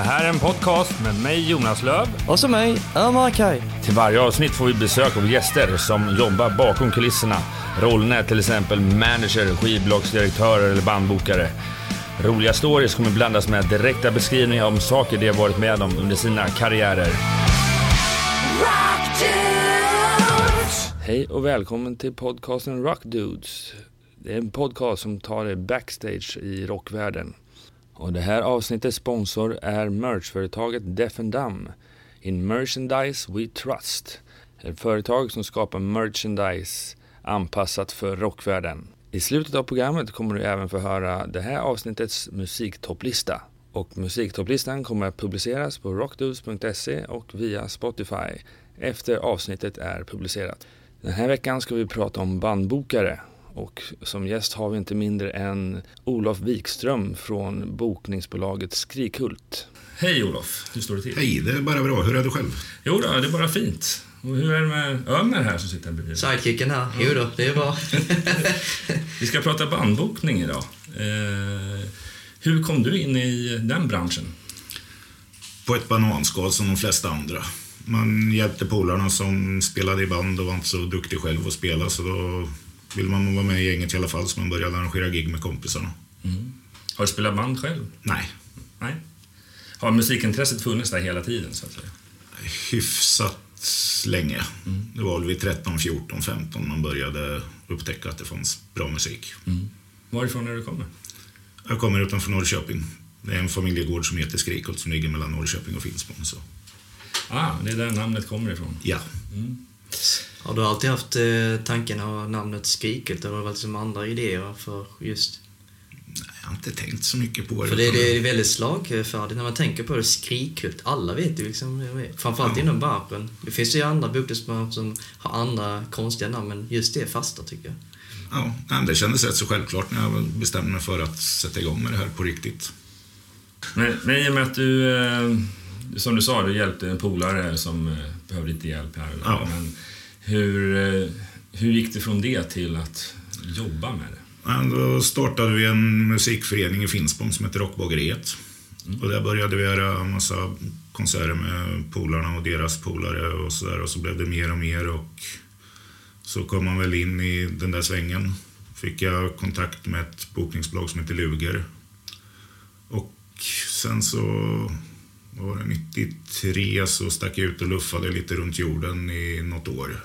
Det här är en podcast med mig Jonas Löv Och så mig, Ömer Kaj. Till varje avsnitt får vi besök av gäster som jobbar bakom kulisserna. Rollerna är till exempel manager, skivbolagsdirektörer eller bandbokare. Roliga stories kommer blandas med direkta beskrivningar om saker de har varit med om under sina karriärer. Hej och välkommen till podcasten Rock Dudes. Det är en podcast som tar dig backstage i rockvärlden. Och det här avsnittets sponsor är merchföretaget Deaf Dumb. In Merchandise We Trust. Ett företag som skapar merchandise anpassat för rockvärlden. I slutet av programmet kommer du även få höra det här avsnittets musiktopplista. Och musiktopplistan kommer att publiceras på rockdudes.se och via Spotify efter avsnittet är publicerat. Den här veckan ska vi prata om bandbokare och som gäst har vi inte mindre än Olof Wikström från bokningsbolaget Skrikhult. Hej Olof, hur står det till? Hej, det är bara bra. Hur är du själv? Jo då, det är bara fint. Och hur är det med Ömer här som sitter bredvid? Sidekicken här. Jo då, det är bra. vi ska prata bandbokning idag. Eh, hur kom du in i den branschen? På ett bananskal som de flesta andra. Man hjälpte polarna som spelade i band och var inte så duktig själv att spela så då vill man vara med i gänget i alla fall så man började arrangera gig med kompisarna. Mm. Har du spelat band själv? Nej. Nej. Har musikintresset funnits där hela tiden? Så att säga? Hyfsat länge. Mm. Det var väl vid 13, 14, 15 man började upptäcka att det fanns bra musik. Mm. Varifrån är du kommer? Jag kommer utanför Norrköping. Det är en familjegård som heter Skrikhult som ligger mellan Norrköping och Finspång. Så. Ah, det är där namnet kommer ifrån? Ja. Mm. Har du alltid haft eh, tanken av namnet Skrikhult eller har det varit som andra idéer för just Nej, jag har inte tänkt så mycket på det. För det, det är väldigt slagfärdigt när man tänker på det. Skrikhult. Alla vet ju liksom. Framförallt ja. inom branschen. Det finns ju andra bokningsbolag som har andra konstiga namn, men just det fasta tycker jag. Ja, det kändes rätt så självklart när jag bestämde mig för att sätta igång med det här på riktigt. Men, men i och med att du, eh, som du sa, du hjälpte en polare som eh, behövde lite hjälp här. Ja. Men hur, eh, hur gick det från det till att jobba med det? då startade vi en musikförening i Finspång som heter Rockbageriet. Mm. Och där började vi göra en massa konserter med polarna och deras polare och så där. Och så blev det mer och mer och så kom man väl in i den där svängen. Fick jag kontakt med ett bokningsbolag som heter Luger. Och sen så var det 93 så stack jag ut och luffade lite runt jorden i något år.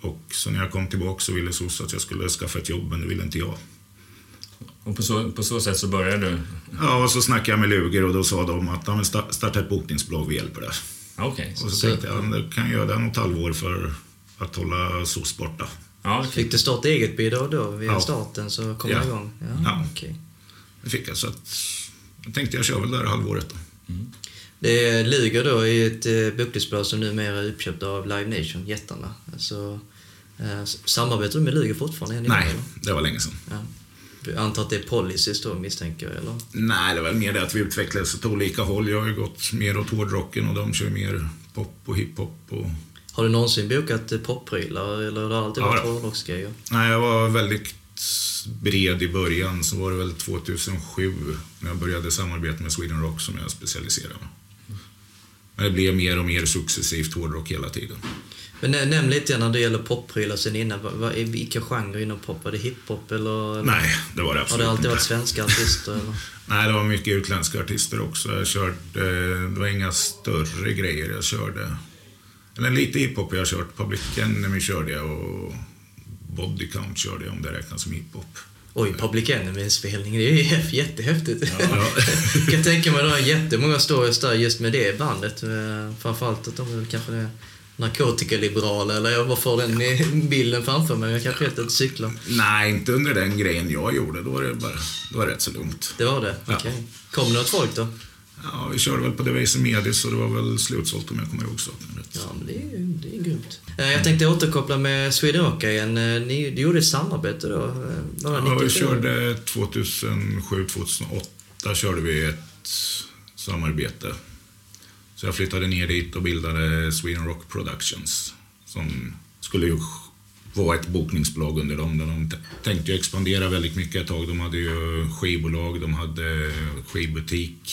Och så när jag kom tillbaka så ville SOS att jag skulle skaffa ett jobb, men det ville inte jag. Och på så, på så sätt så började du? Ja, och så snackade jag med Luger och då sa de att de vill starta ett bokningsbolag, vi hjälper det. Okay. Och så, så tänkte jag, kan jag göra det något halvår för att hålla SOS borta. Ja, okay. Fick du starta eget bidrag då, via ja. staten, så kom ja. igång? Ja, ja. Okay. det fick jag. Så att, jag tänkte jag kör väl det halvåret då. Mm. Det Luger då är ett eh, bokningsbolag som numera är uppköpt av Live Nation, jättarna. Alltså, samarbetar du med Luger fortfarande? Nej, eller? det var länge sedan. Ja. Jag antar att det är policies då misstänker jag, eller? Nej, det var mer det att vi utvecklades åt olika håll. Jag har ju gått mer åt hårdrocken och de kör mer pop och hiphop. Och... Har du någonsin bokat popprylar eller har det alltid varit ja, hårdrocksgrejer? Nej, jag var väldigt bred i början. Så var det väl 2007 när jag började samarbeta med Sweden Rock som jag specialiserade mig. Men det blev mer och mer successivt hårdrock hela tiden. Men nämn lite när det gäller popprylar sen innan. Vad, vad, vilka genrer inom pop? Var det hiphop eller? Nej, det var det absolut Har det alltid inte. varit svenska artister? Eller? Nej, det var mycket utländska artister också. Jag körde, det var inga större grejer jag körde. Eller lite hiphop jag har kört. Public Enemy körde jag och Body Count körde jag om det räknas som hiphop. Oj, Public Enemy-spelning, det är ju jättehäftigt. Ja. jag kan tänka mig att det jättemånga stories där just med det bandet. Eh, framförallt att de kanske är narkotikaliberal eller jag bara får den bilden framför mig. Jag kanske helt inte cyklar. Nej, inte under den grejen jag gjorde. Då var det, bara, då var det rätt så lugnt. Det var det? Okej. Okay. Ja. Kom det något folk då? Ja, vi körde väl på Device Medis så det var väl slutsålt om jag kommer ihåg saken rätt. Ja, men det är, det är grymt. Eh, jag tänkte återkoppla med Sweden Rock igen. Eh, ni, du gjorde ett samarbete då? Eh, ja, vi körde 2007-2008 körde vi ett samarbete så jag flyttade ner dit och bildade Sweden Rock Productions. Som skulle ju vara ett bokningsbolag under dem. De tänkte ju expandera väldigt mycket ett tag. De hade ju skivbolag, de hade skivbutik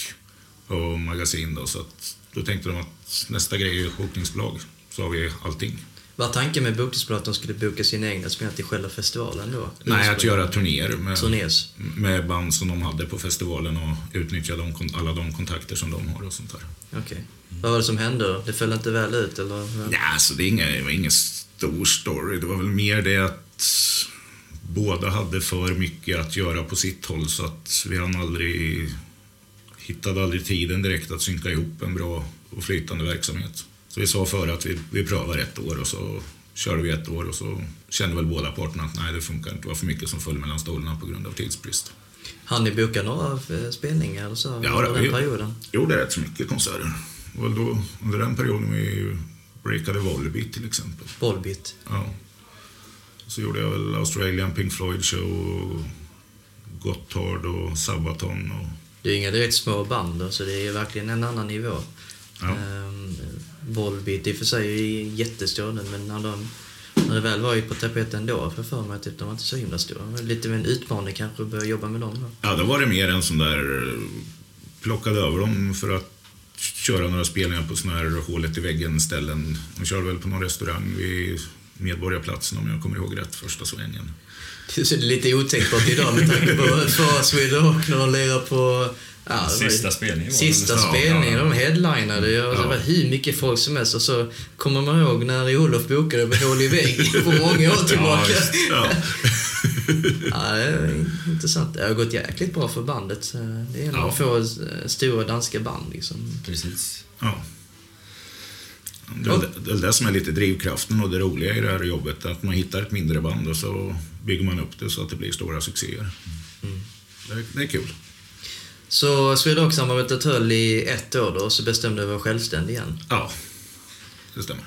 och magasin. Då, så att, då tänkte de att nästa grej är ett bokningsbolag. Så har vi allting. Var tanken med bokningsbolag att de skulle boka sina egna spelningar till själva festivalen då? Nej, att göra turnéer med, Turnés. med band som de hade på festivalen och utnyttja de, alla de kontakter som de har och sånt där. Okej. Vad var det som hände då? Det föll inte väl ut eller? Nej, alltså det, är inga, det var ingen stor story. Det var väl mer det att båda hade för mycket att göra på sitt håll så att vi hann aldrig, hittade aldrig tiden direkt att synka ihop en bra och flytande verksamhet. Så vi sa före att vi, vi prövar ett år och så körde vi ett år och så kände väl båda parterna att nej, det funkar inte. Det var för mycket som föll mellan stolarna på grund av tidsbrist. Hann ni boka några eh, spelningar eller så Ja, under det- den vi- perioden? gjorde rätt så mycket konserter. Det var då, under den perioden vi breakade Volbeat till exempel. Volbeat. Ja. Så gjorde jag väl Australian Pink Floyd Show, och Gotthard och Sabaton. Och, Det är inga direkt små band så det är verkligen en annan nivå. ja. Volbeat i och för sig jättestor nu, men när, de, när det väl var på tapeten då, för för mig att typ, de var inte så himla stora. Lite av en utmaning kanske att börja jobba med dem då. ja, då var det mer en sån där... Plockade över dem för att köra några spelningar på såna här hålet i väggen-ställen. De körde väl på någon restaurang vid Medborgarplatsen om jag kommer ihåg rätt, första svängen. Det är lite otänkbart idag med tanke på för Sweden Rock när de lirar på... Ja, det Sista spelningen var Sista Ja, spelningen, ja. de headlinade ju. och Det Ja. var hur mycket folk som helst. Och så kommer man ihåg när Olof bokade på Hål i vägg för många år tillbaka. just Ja. Ja, det är intressant. Det har gått jäkligt bra för bandet. Det är en Ja. av få eh, stora danska band liksom. Precis. Ja. Det är, det väl det som är lite drivkraften och det roliga i det här jobbet. Att man hittar ett mindre band och så bygger man upp det så att det blir stora succéer. Det, det är kul. Så Sweden Rock-samarbetet höll i ett år då, och så bestämde att vara självständig igen. Ja, det stämmer.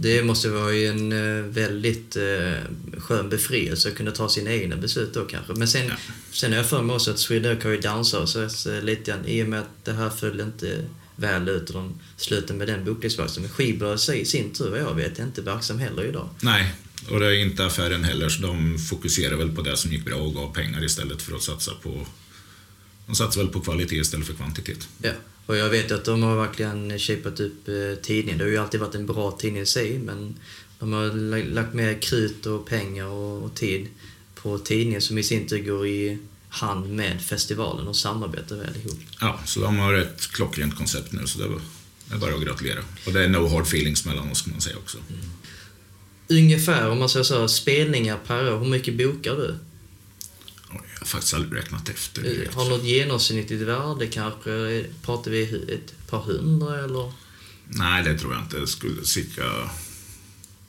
Det måste vara ju en eh, väldigt eh, skön befrielse att kunna ta sina egna beslut då kanske. Men sen, Ja. sen är jag för mig också att Sweden Rock har ju downsizat eh, lite grann i och med att det här föll inte väl ut och de slutade med den bokningsverksamheten. Skivbolaget i sin tur, vad jag vet, är inte verksam heller idag. Nej, och det är inte affären heller så de fokuserar väl på det som gick bra och gav pengar istället för att satsa på... De satsar väl på kvalitet istället för kvantitet. Ja. Och jag vet att de har verkligen shapat upp eh, tidningen. Det har ju alltid varit en bra tidning i sig, men de har la- lagt mer krut och pengar och, tid på tidningen som i sin tur går i hand med festivalen och samarbetar väl ihop. Ja, så de har ett klockrent koncept nu så det är bara- att gratulera. Och det är no hard feelings mellan oss kan man säga också. Ungefär, om man säger så, spelningar per år, hur mycket bokar du? Har faktiskt aldrig räknat efter direkt. Eh, Har något genomsnittligt värde kanske? Pratar vi ett par hundra eller? Nej, det tror jag inte. Det skulle cirka...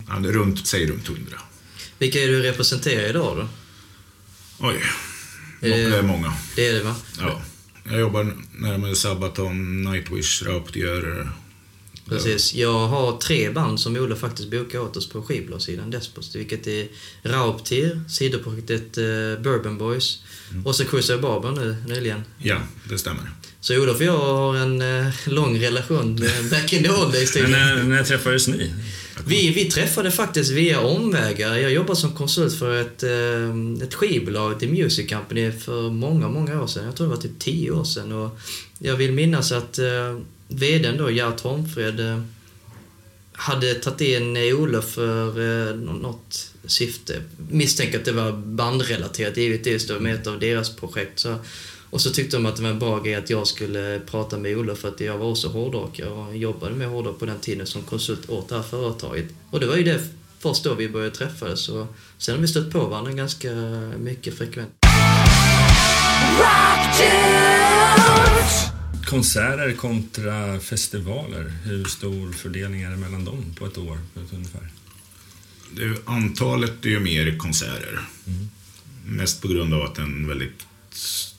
Ja, runt, säg runt hundra. Vilka är du representerar idag då? Oj, Är det- det är många. Det är det va? Ja. Jag jobbar närmare Sabaton, Nightwish, Rauptier. Precis. Jag har tre band som Ola faktiskt bokar åt oss på skivbolagssidan Despos, vilket är Rauptir, sidoprojektet eh, Bourbon Boys och så Cruiser Barber nu nyligen. Ja, det stämmer. Så Olof och jag har en eh, lång relation back in the old days. När, när träffades ni? Vi, vi träffade faktiskt via omvägar. Jag jobbade som konsult för ett, eh, ett skivbolag, The Music Company, för många, många år sedan. Jag tror det var typ tio år sedan. Och jag vill minnas att eh, VDn då, Gert Holmfred, eh, hade tagit in Olof för eh, något syfte. Misstänker att det var bandrelaterat givetvis då, med ett av deras projekt. Så, och så tyckte de att det var en bra grej att jag skulle prata med Olof för att jag var också hårdrockare och jobbade med hårdrock på den tiden som konsult åt det här företaget. Och det var ju det först då vi började träffas och sen har vi stött på varandra ganska mycket frekvent. Konserter kontra festivaler. Hur stor fördelning är det mellan dem på ett år ungefär? Det antalet är ju mer konserter. Mest på grund av att det är en väldigt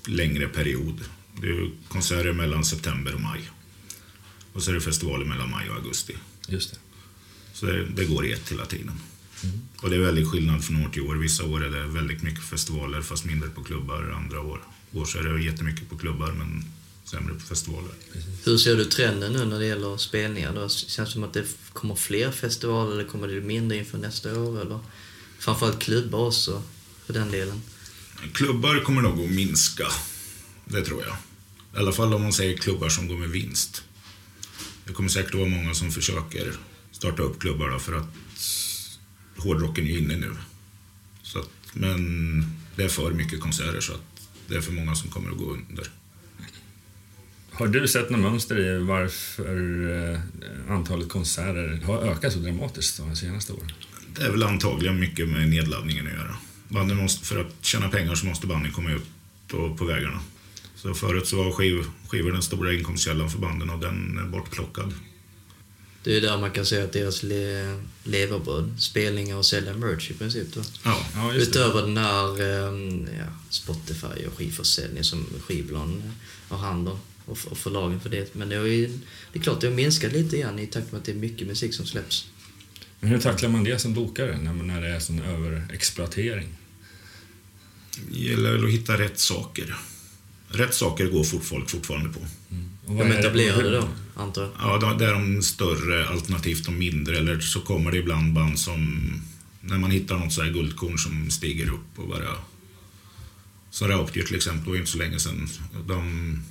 längre period. Det är konserter mellan september och maj. Och så är det festivaler mellan maj och augusti. Just det. Så det, det går i ett hela tiden. Och det är väldigt skillnad från år till år. Vissa år är det väldigt mycket festivaler fast mindre på klubbar. Andra år, år så är det jättemycket på klubbar men sämre på festivaler. Hur ser du trenden nu när det gäller spelningar? Då? Känns det som att det kommer fler festivaler eller kommer det mindre inför nästa år? Eller? Framförallt klubbar också, för den delen. Klubbar kommer nog att minska. Det tror jag. I alla fall om man säger klubbar som går med vinst. Det kommer säkert att vara många som försöker starta upp klubbar då, för att hårdrocken är inne nu. Så att, men det är för mycket konserter så att det är för många som kommer att gå under. Har du sett något mönster i varför eh, antalet konserter har ökat så dramatiskt de senaste åren? Det är väl antagligen mycket med nedladdningen att göra. Banden måste, för att tjäna pengar så måste banden komma ut på, på vägarna. Så förut så var skiv, skivor den stora inkomstkällan för banden och den är bortplockad. Det är där man kan säga att deras le leverbröd, spelningar och sälja merch i princip. Då. Ja, Ja, just det. Utöver den här ehm, ja, Spotify och skivförsäljning som skivbolagen har hand om och, och förlagen för det. Men det, har ju, det är klart, det har minskat lite grann i takt med att det är mycket musik som släpps. Men hur tacklar man det som bokare när, när det är sån överexploatering? det gäller att hitta rätt saker. Rätt saker går fort folk fortfarande på. Och vad De är det- etablerade då, antar jag. Ja, då- det är de större alternativt de mindre. Eller så kommer det ibland band som... När man hittar något så här guldkorn som stiger upp och bara... Som Raupdyr till exempel, det var inte så länge sedan. De,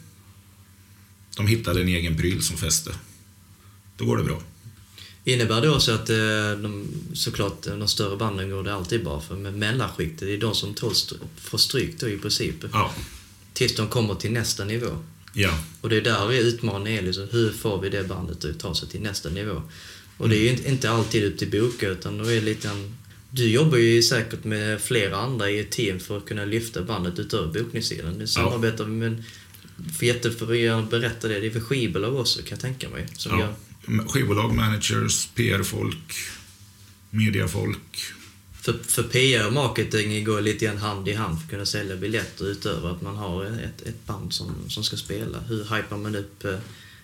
de hittade en egen pryl som fäste. Då går det bra. Innebär det också att eh, de, såklart eh, de större banden går det alltid bra för, men mellanskiktet, det är de som tål st- får stryk då i princip. Ja, Tills de kommer till nästa nivå. ja, Och det är där utmaningen är liksom, hur får vi det bandet att ta sig till nästa nivå? Och det är ju inte, inte alltid upp till boka utan då är lite en, Du jobbar ju säkert med flera andra i ett team för att kunna lyfta bandet utöver bokningssidan. Du samarbetar med, för jätteför att berätta det, det är väl skivbolag också kan jag tänka mig. Som ja. gör, Skivbolag, managers, PR-folk, mediafolk. för, för PR och marketing går lite grann hand i hand för att kunna sälja biljetter utöver att man har ett, ett band som, som ska spela. Hur hypar man upp eh,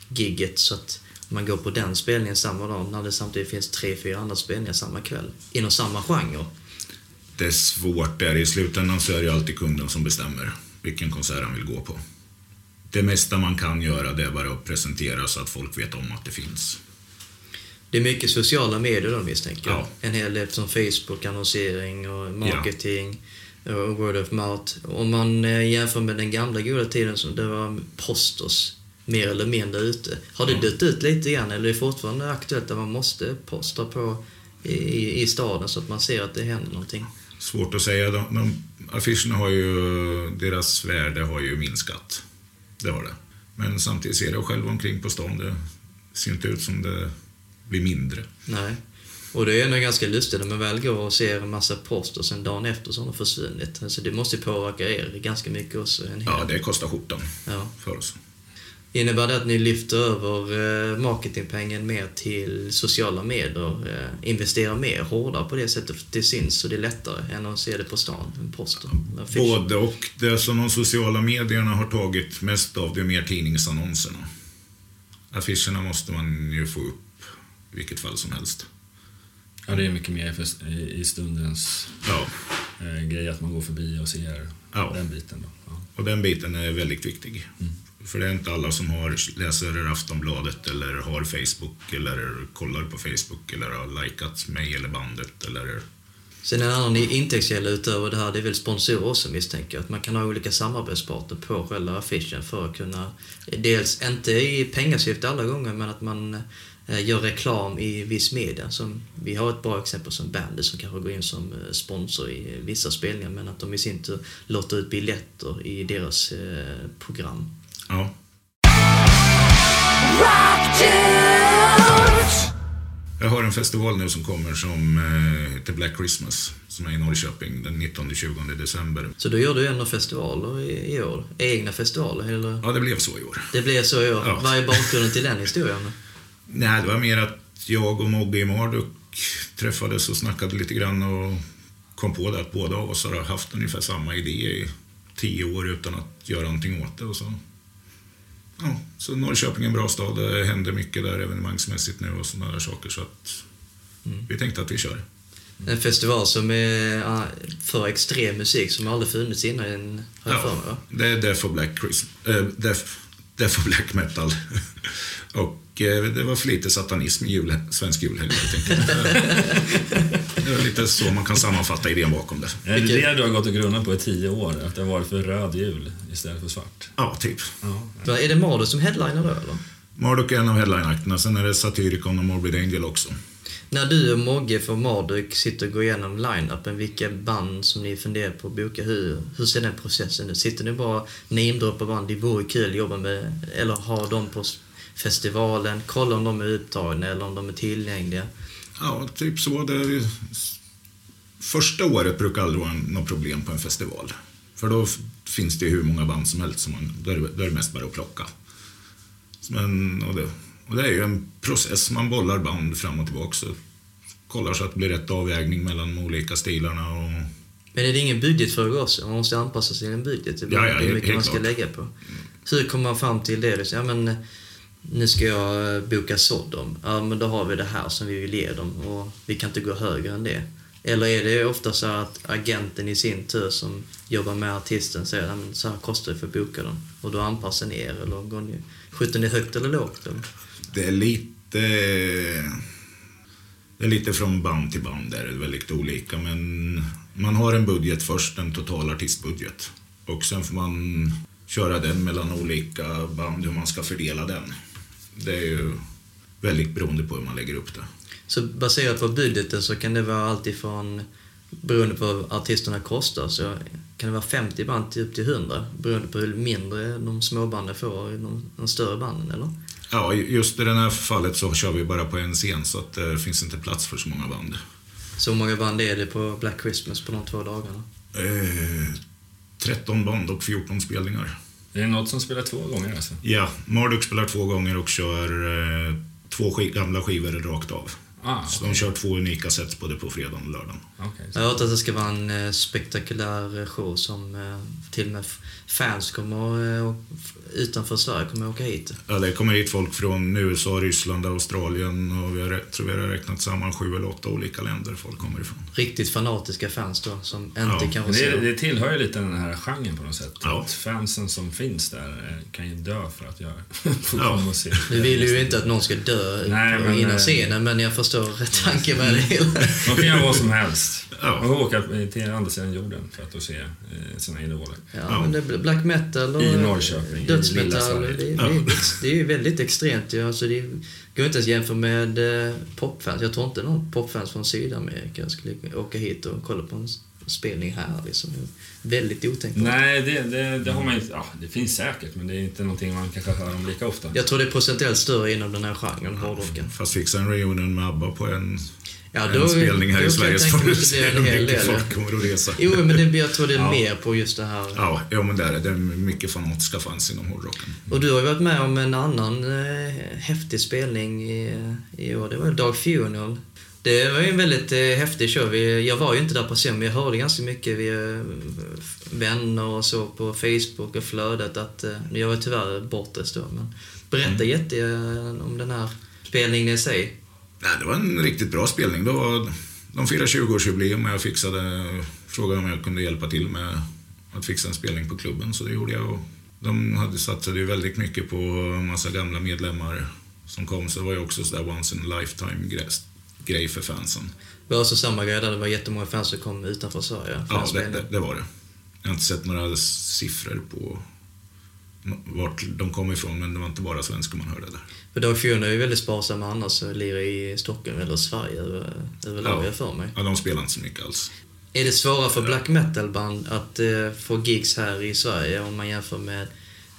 gigget så att man går på den spelningen samma dag när det samtidigt finns tre, fyra andra spelningar samma kväll inom samma genre. Det är svårt där. I slutändan så är det alltid kunden som bestämmer vilken konsert han vill gå på. Det mesta man kan göra det är bara att presentera så att folk vet om att det finns. Det är mycket sociala medier då misstänker jag. Ja. En hel del som Facebook, annonsering och marketing och word of mouth. Om man eh, jämför med den gamla goda tiden som det var posters mer eller mindre ute. Har det Ja. dött ut lite grann eller är det fortfarande aktuellt att man måste posta på i, i, i staden så att man ser att det händer någonting? Svårt att säga. De, de, affischerna har ju, deras värde har ju minskat. Det har det. Men samtidigt ser jag själv omkring på stan. Det ser inte ut som det blir mindre. Nej. Och det är ändå ganska lustigt när man väl går och ser en massa posters en dagen efter som har försvunnit. Alltså det måste ju påverka er ganska mycket också. En hel. Ja, det kostar skjortan Ja. för oss. Innebär det att ni lyfter över eh, marketingpengen mer till sociala medier? Eh, investerar mer hårdare på det sättet för det syns så det är lättare än att se det på stan, en poster? Både och. Det som de sociala medierna har tagit mest av, det är mer tidningsannonserna. Affischerna måste man ju få upp i vilket fall som helst. Ja, det är mycket mer för, i, stundens Ja, eh, grej att man går förbi och ser Ja. den biten. Då. Ja. och den biten är väldigt viktig. För det är inte alla som har, läser Aftonbladet eller har Facebook eller kollar på Facebook eller har likat mig eller bandet eller... Sen en annan intäktskälla utöver det här, det är väl sponsorer också misstänker jag. Att man kan ha olika samarbetspartner på själva affischen för att kunna, dels inte i pengasyfte alla gånger, men att man eh, gör reklam i viss media. Som, vi har ett bra exempel som Bandy som kanske går in som eh, sponsor i vissa spelningar, men att de i sin tur låter ut biljetter i deras eh, program. Ja, jag har en festival nu som kommer som eh, heter Black Christmas som är i Norrköping den 19-20 december. Så då gör du ändå festivaler i, i år? Egna festivaler, eller? Ja, det blev så i år. Det blir så i år. Ja. Vad är bakgrunden till den historien? Nej, det var mer att jag och Mogge i Marduk träffades och snackade lite grann och kom på det att båda av oss har haft ungefär samma idé i tio år utan att göra någonting åt det. Och så, ja, så Norrköping är en bra stad, det händer mycket där evenemangsmässigt nu och sådana där saker. Så att vi tänkte att vi kör. En festival som är för extrem musik som aldrig funnits innan, har jag för mig. Det är Death of Black, Christ, äh, Death, Death of Black Metal. Och eh, det var för lite satanism i jul, svensk julhelg helt enkelt. det är lite så man kan sammanfatta idén bakom det. Är det det du har gått och grunnat på i tio år? Att det har varit för röd jul istället för svart? Ja, typ. Ja. Är det Marduk som headliner då eller? Marduk är en av headline-akterna, sen är det Satyricon och Morbid Angel också. När du och Mogge för Marduk sitter och går igenom line-upen, vilka band som ni funderar på att boka, hur, hur ser den processen ut? Sitter ni bara namedroppar band, det vore kul att jobba med, eller har de på festivalen, kolla om de är upptagna eller om de är tillgängliga? Ja, typ så. Det Första året brukar aldrig vara något problem på en festival. För då finns det hur många band som helst, som man, då, är det, då är det mest bara att plocka. Men, och, det, och det är ju en process, man bollar band fram och tillbaka. Så kollar så att det blir rätt avvägning mellan de olika stilarna. Och... Men är det ingen budgetfråga också? Man måste anpassa sig till en budget. Det Ja, ja, hur mycket man ska klart. lägga på. Hur kommer man fram till det? Ja, men, nu ska jag eh, boka Sodom. Ja, men då har vi det här som vi vill ge dem och vi kan inte gå högre än det. Eller är det ofta så att agenten i sin tur som jobbar med artisten säger att så här kostar det för att boka dem och då anpassar ni er eller går ni, skjuter ni högt eller lågt? Eller? Det är lite... Det är lite från band till band, där det är väldigt olika. Men man har en budget först, en total artistbudget. Och sen får man köra den mellan olika band, hur man ska fördela den. Det är ju väldigt beroende på hur man lägger upp det. Så baserat på budgeten så kan det vara allt ifrån, beroende på vad artisterna kostar, så kan det vara 50 band till upp till 100 beroende på hur mindre de små banden får de, de större banden, eller? Ja, just i det här fallet så kör vi bara på en scen så att det finns inte plats för så många band. Så hur många band är det på Black Christmas på de två dagarna? Eh, 13 band och 14 spelningar. Är det något som spelar två gånger alltså? Ja, Marduk spelar två gånger och kör eh, två sk- gamla skivor rakt av. Ah, Så de kör två unika sets både på fredagen och lördagen. okej. Jag har hört att det ska vara en eh, spektakulär show som eh, till och med fans kommer eh, och utanför Sverige kommer åka hit. Ja, det kommer hit folk från USA, Ryssland, Australien och vi har, tror vi har räknat samman sju eller åtta olika länder folk kommer ifrån. Riktigt fanatiska fans då som inte Ja, kanske Men det, ser... det tillhör ju lite den här genren på något sätt. Ja. Att fansen som finns där eh, kan ju dö för att jag får Ja. komma och se. Nu vill ju inte att någon ska dö Nej, men, innan eh, scenen, men jag förstår tanken med det hela. De kan göra vad som helst. Ja. Och åka till andra sidan jorden för att då se sina idoler. Ja, Ja. men det black metal och I Norrköping, i dödsmetall. Sverige. Det, är- Ja. det, är det ju väldigt extremt. Alltså, det går inte ens jämföra med eh, popfans. Jag tror inte någon popfans från Sydamerika skulle åka hit och kolla på en spelning här. Liksom. Det är Väldigt otänkbart. Nej, det, det, det har man inte... Ja, det finns säkert, men det är inte någonting man kanske hör om lika ofta. Jag tror det är procentuellt större inom den här genren, hårdrocken. Fast fixa en reunion med ABBA på en, Ja, en spelning här då i Sverige så får du se hur en hel mycket del. folk kommer att resa. Jo, men det, jag tror det är Ja. mer på just det här. Ja, ja, men det är det. Det är mycket fanatiska fans inom hårdrocken. Och du har ju varit med om en annan eh, häftig spelning i, i år. Det var Dark Funeral. Det var ju en väldigt eh, häftig show. Vi, jag var ju inte där på scen, men jag hörde ganska mycket via eh, vänner och så på Facebook och flödet att... Eh, jag var tyvärr bortrest då, men berätta jätte eh, om den här spelningen i sig. Nej, det var en riktigt bra spelning. Det var, de firade 20-årsjubileum och jag fixade, frågade om jag kunde hjälpa till med att fixa en spelning på klubben, så det gjorde jag. Och de hade satsade ju väldigt mycket på en massa gamla medlemmar som kom, så det var ju också sådär once in a lifetime grej, för fansen. Det var också samma grej där, det var jättemånga fans som kom utanför Sverige. Ja, det, det, det var det. Jag har inte sett några siffror på vart de kom ifrån, men det var inte bara svenskar man hörde där. För Dark Funeral är ju väldigt sparsamma annars och lirar i Stockholm eller Sverige över, överlag, Ja. jag för mig. Ja, de spelar inte så mycket alls. Är det svårare för black metal-band att eh, få gigs här i Sverige om man jämför med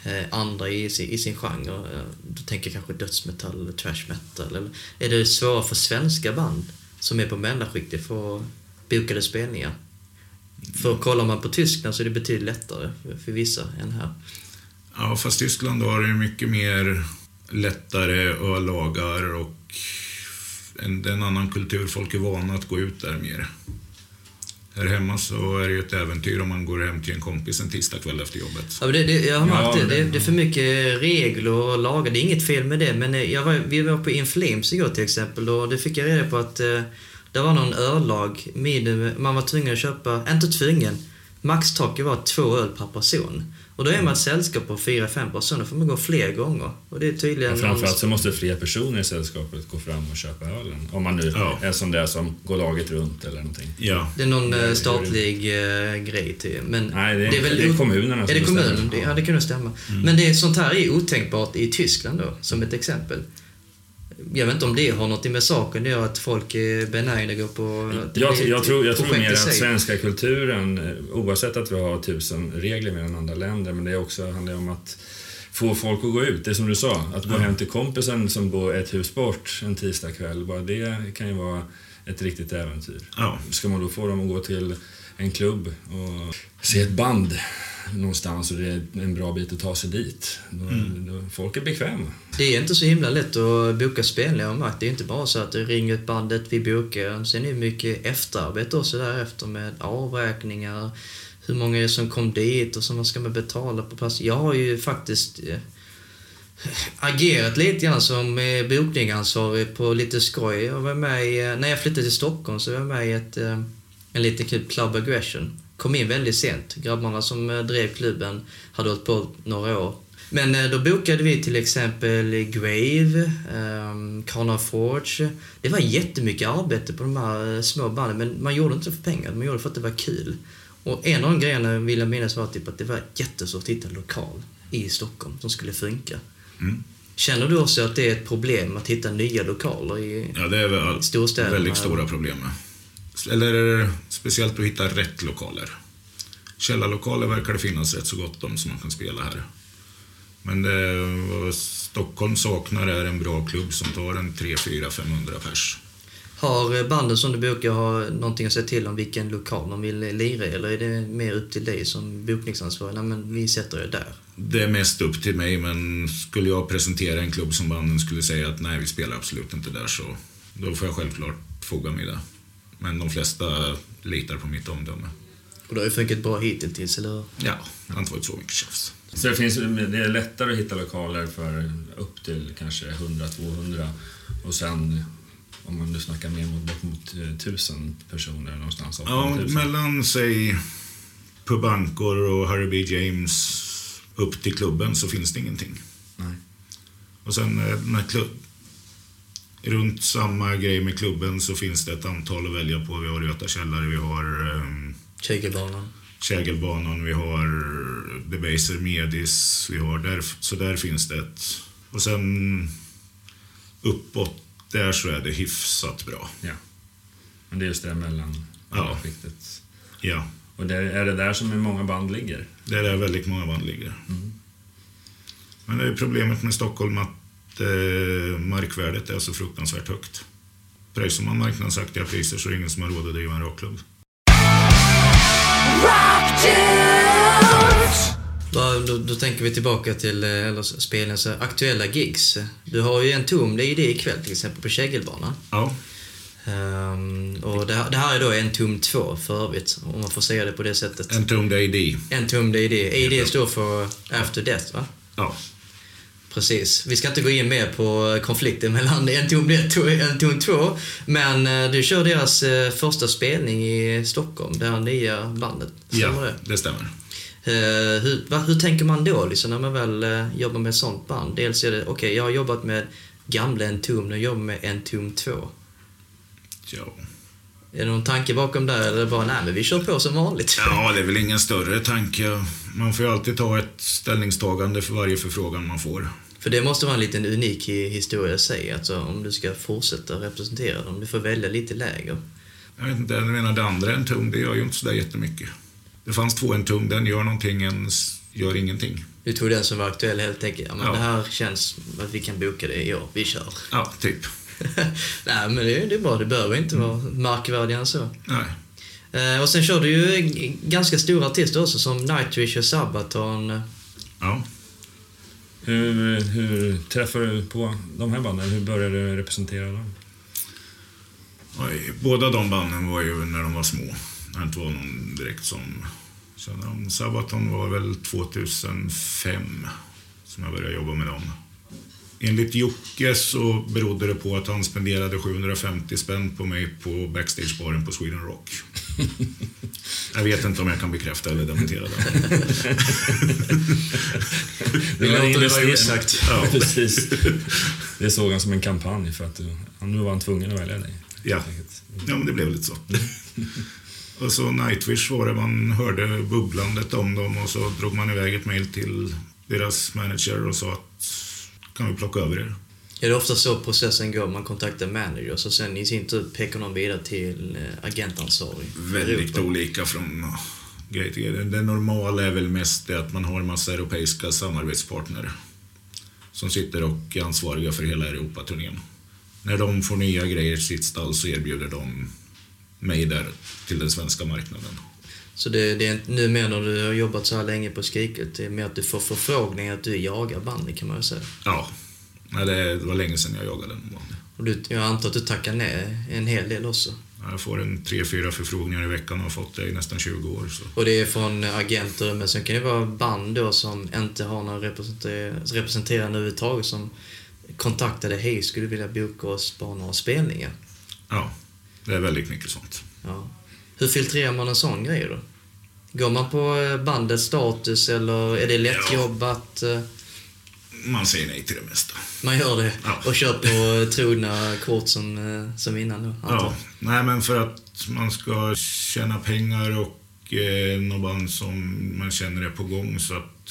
eh, andra i, sin- i sin genre? Eh, Du tänker kanske dödsmetall eller trash metal. Eller, är det svårare för svenska band som är på mellanskiktet för bokade spelningar? För kollar man på Tyskland så är det betydligt lättare för, för vissa än här. Ja, fast Tyskland har ju mycket mer lättare öllagar och en, en annan kultur. Folk är vana att gå ut där mer. Här hemma så är det ju ett äventyr om man går hem till en kompis en tisdag kväll efter jobbet. Ja, det, det, jag har märkt Ja, det. Det, det- är för mycket regler och lagar. Det är inget fel med det, men eh, jag var, vi var på In Flames igår till exempel och det fick jag reda på att eh, det var någon öllag. Med, man var tvungen att köpa, inte tvungen, maxtaket var två öl per person. Och då är man ett sällskap på fyra, fem personer, får man gå fler gånger. Och det är tydligen... Och framförallt så måste fler personer i sällskapet gå fram och köpa ölen. Om man nu Ja. är som det som går laget runt eller någonting. Ja. Det är någon Det är- eh, statlig eh, grej till. Men Nej, det är, det är, o- kommunerna Är som det kommunen? Det, ja, det kunde stämma. Men det, sånt här är otänkbart i Tyskland då, som ett exempel. Jag vet inte om det har något med saken det gör att folk är benägna att gå på... Jag, jag, ett tror, jag tror projekt i mer att svenska kulturen, eh, oavsett att vi har tusen regler mer än andra länder, men det är också, handlar om att få folk att gå ut. Det är som du sa, att gå hem till kompisen som bor ett hus bort en tisdagkväll, bara det kan ju vara ett riktigt äventyr. Ja. Ska man då få dem att gå till en klubb och se ett band någonstans och det är en bra bit att ta sig dit. Då, folk är bekväma. Det är inte så himla lätt att boka spelningar och makt. Det är inte bara så att du ringer ett bandet, vi bokar. Sen är det mycket efterarbete också därefter med avräkningar, hur många är det som kom dit och så vad ska man betala på plats. Jag har ju faktiskt eh, agerat lite grann som eh, bokningansvarig på lite skoj. Jag var med i, eh, när jag flyttade till Stockholm så var jag med i ett, en liten klubb, Club Aggression. Kom in väldigt sent. Grabbarna som eh, drev klubben hade hållit på några år. Men eh, då bokade vi till exempel Grave, um, Carnal Forge. Det var jättemycket arbete på de här eh, små banden, men man gjorde inte för pengar, man gjorde för att det var kul. Och en av de grejerna vill jag minnas var typ att det var jättesvårt att hitta en lokal i Stockholm som skulle funka. Mm. Känner du också att det är ett problem att hitta nya lokaler i... Ja, det är väl Storstäderna. väldigt stora problem med. Eller speciellt att hitta rätt lokaler. Källarlokaler verkar det finnas rätt så gott om som man kan spela här. Men det, vad Stockholm saknar är en bra klubb som tar en 3, 4, 500 pers. Har eh, banden som du bokar har någonting att säga till om vilken lokal de vill lira i, eller är det mer upp till dig som bokningsansvarig? Nej, men vi sätter er där. Det är mest upp till mig, men skulle jag presentera en klubb som banden skulle säga att nej, vi spelar absolut inte där, så då får jag självklart foga mig det. Men de flesta litar på mitt omdöme. Och det har ju funkat bra hittills, eller hur? Ja, det har inte varit så mycket tjafs. Så det, finns, det är lättare att hitta lokaler för upp till kanske 100-200 och sen om man nu snackar mer mot, bort mot eh, 1000 personer någonstans. Ja, 8000. mellan säg Pubankor och Harry B. James upp till klubben så finns det ingenting. Nej. Och sen eh, när klubb, runt samma grej med klubben så finns det ett antal att välja på. Vi har Göta källare, vi har um, Kägelbanan. Kägelbanan, vi har Debaser Medis, vi har där, så där finns det ett. Och sen uppåt där så är det hyfsat bra. Ja. Men det är just det mellan Ja. skiktet. Ja, Och det är det där som många band ligger. det är där väldigt många band ligger. Men det är problemet med Stockholm att eh, markvärdet är så fruktansvärt högt. Pröjsar man marknadsaktiga priser så är det ingen som har råd att driva en rockklubb. Då, då, då tänker vi tillbaka till eh, eller spelens eh, aktuella gigs. Du har ju en tom, det är ju det ikväll till exempel på Kägelbanan. Ja, Ehm, och det, det här är då en tum två för övrigt, om man får säga det på det sättet. en tum AD. En tum, det det. AD står för After Death, va? Ja, Precis. Vi ska inte gå in mer på konflikten mellan en tom 1 och en tom 2. Men eh, du kör deras eh, första spelning i Stockholm, det här nya bandet. Stämmer ja det? det stämmer. Eh, hur, va, hur tänker man då liksom, när man väl eh, jobbar med ett sånt band? Dels är det, okej, jag har jobbat med gamla Entom, nu jobbar jag med Entom 2. Ja. Är det någon tanke bakom det eller bara, nej men vi kör på som vanligt? ja, det är väl ingen större tanke. Man får ju alltid ta ett ställningstagande för varje förfrågan man får. För det måste vara en liten unik hi- historia i sig, alltså om du ska fortsätta representera dem. Du får välja lite läger. Jag vet inte, jag menar det andra en tum, det gör ju inte sådär jättemycket. Det fanns två en tum, den gör någonting, en gör ingenting. Du tog den som var aktuell helt enkelt. Ja, men Ja. det här känns att vi kan boka det i år. Vi kör. Ja, typ. Nej, men det, är- det är bra. Det behöver inte vara markvärdigare än så. Nej. Eh, och sen kör du ju ganska stora artister också som Nightwish och Sabaton. Ja. Hur, hur träffar du på de här banden? Hur började du representera dem? Oj, Båda de banden var ju när de var små. Det inte var någon direkt som... De, Sabaton var väl 2005 som jag började jobba med dem. Enligt Jocke så berodde det på att han spenderade 750 spänn på mig på backstagebaren på Sweden Rock. Jag vet inte om jag kan bekräfta eller dementera det. Vi låter det osagt. Ja, precis. Det såg han som en kampanj för att du, nu var han tvungen att välja dig. Ja. ja, men det blev lite så. Och så Nightwish var det, man hörde bubblandet om dem och så drog man iväg ett mejl till deras manager och sa att kan vi plocka över er? Är det ofta så processen går? Man kontaktar managers och sen i sin tur pekar de vidare till eh, agentansvarig? Väldigt olika från ja, grej till grej. Det normala är väl mest det att man har en massa europeiska samarbetspartner som sitter och är ansvariga för hela Europaturnén. När de får nya grejer i sitt stall så erbjuder de mig där till den svenska marknaden. Så det, det är nu mer när du har jobbat så här länge på Skriket, det är mer att du får förfrågningar att du jagar bandet kan man ju säga. Ja, nej, det var länge sedan jag jagade någon. Och du, jag antar att du tackar ner en hel del också. Jag får en tre, fyra förfrågningar i veckan och har fått det i nästan 20 år. Så. Och det är från agenter, men sen kan det vara band då som inte har någon representer- representerande överhuvudtaget som kontaktade hej, skulle du vilja boka oss på några spelningar? Ja, det är väldigt mycket sånt. Ja. Hur filtrerar man en sån grej då? Går man på eh, bandets status eller är det lätt Ja. eh, Man säger nej till det mesta. man gör det Ja. och kör på trogna kort som, eh, som innan då? Ja, nej men för att man ska tjäna pengar och eh, något band som man känner är på gång så att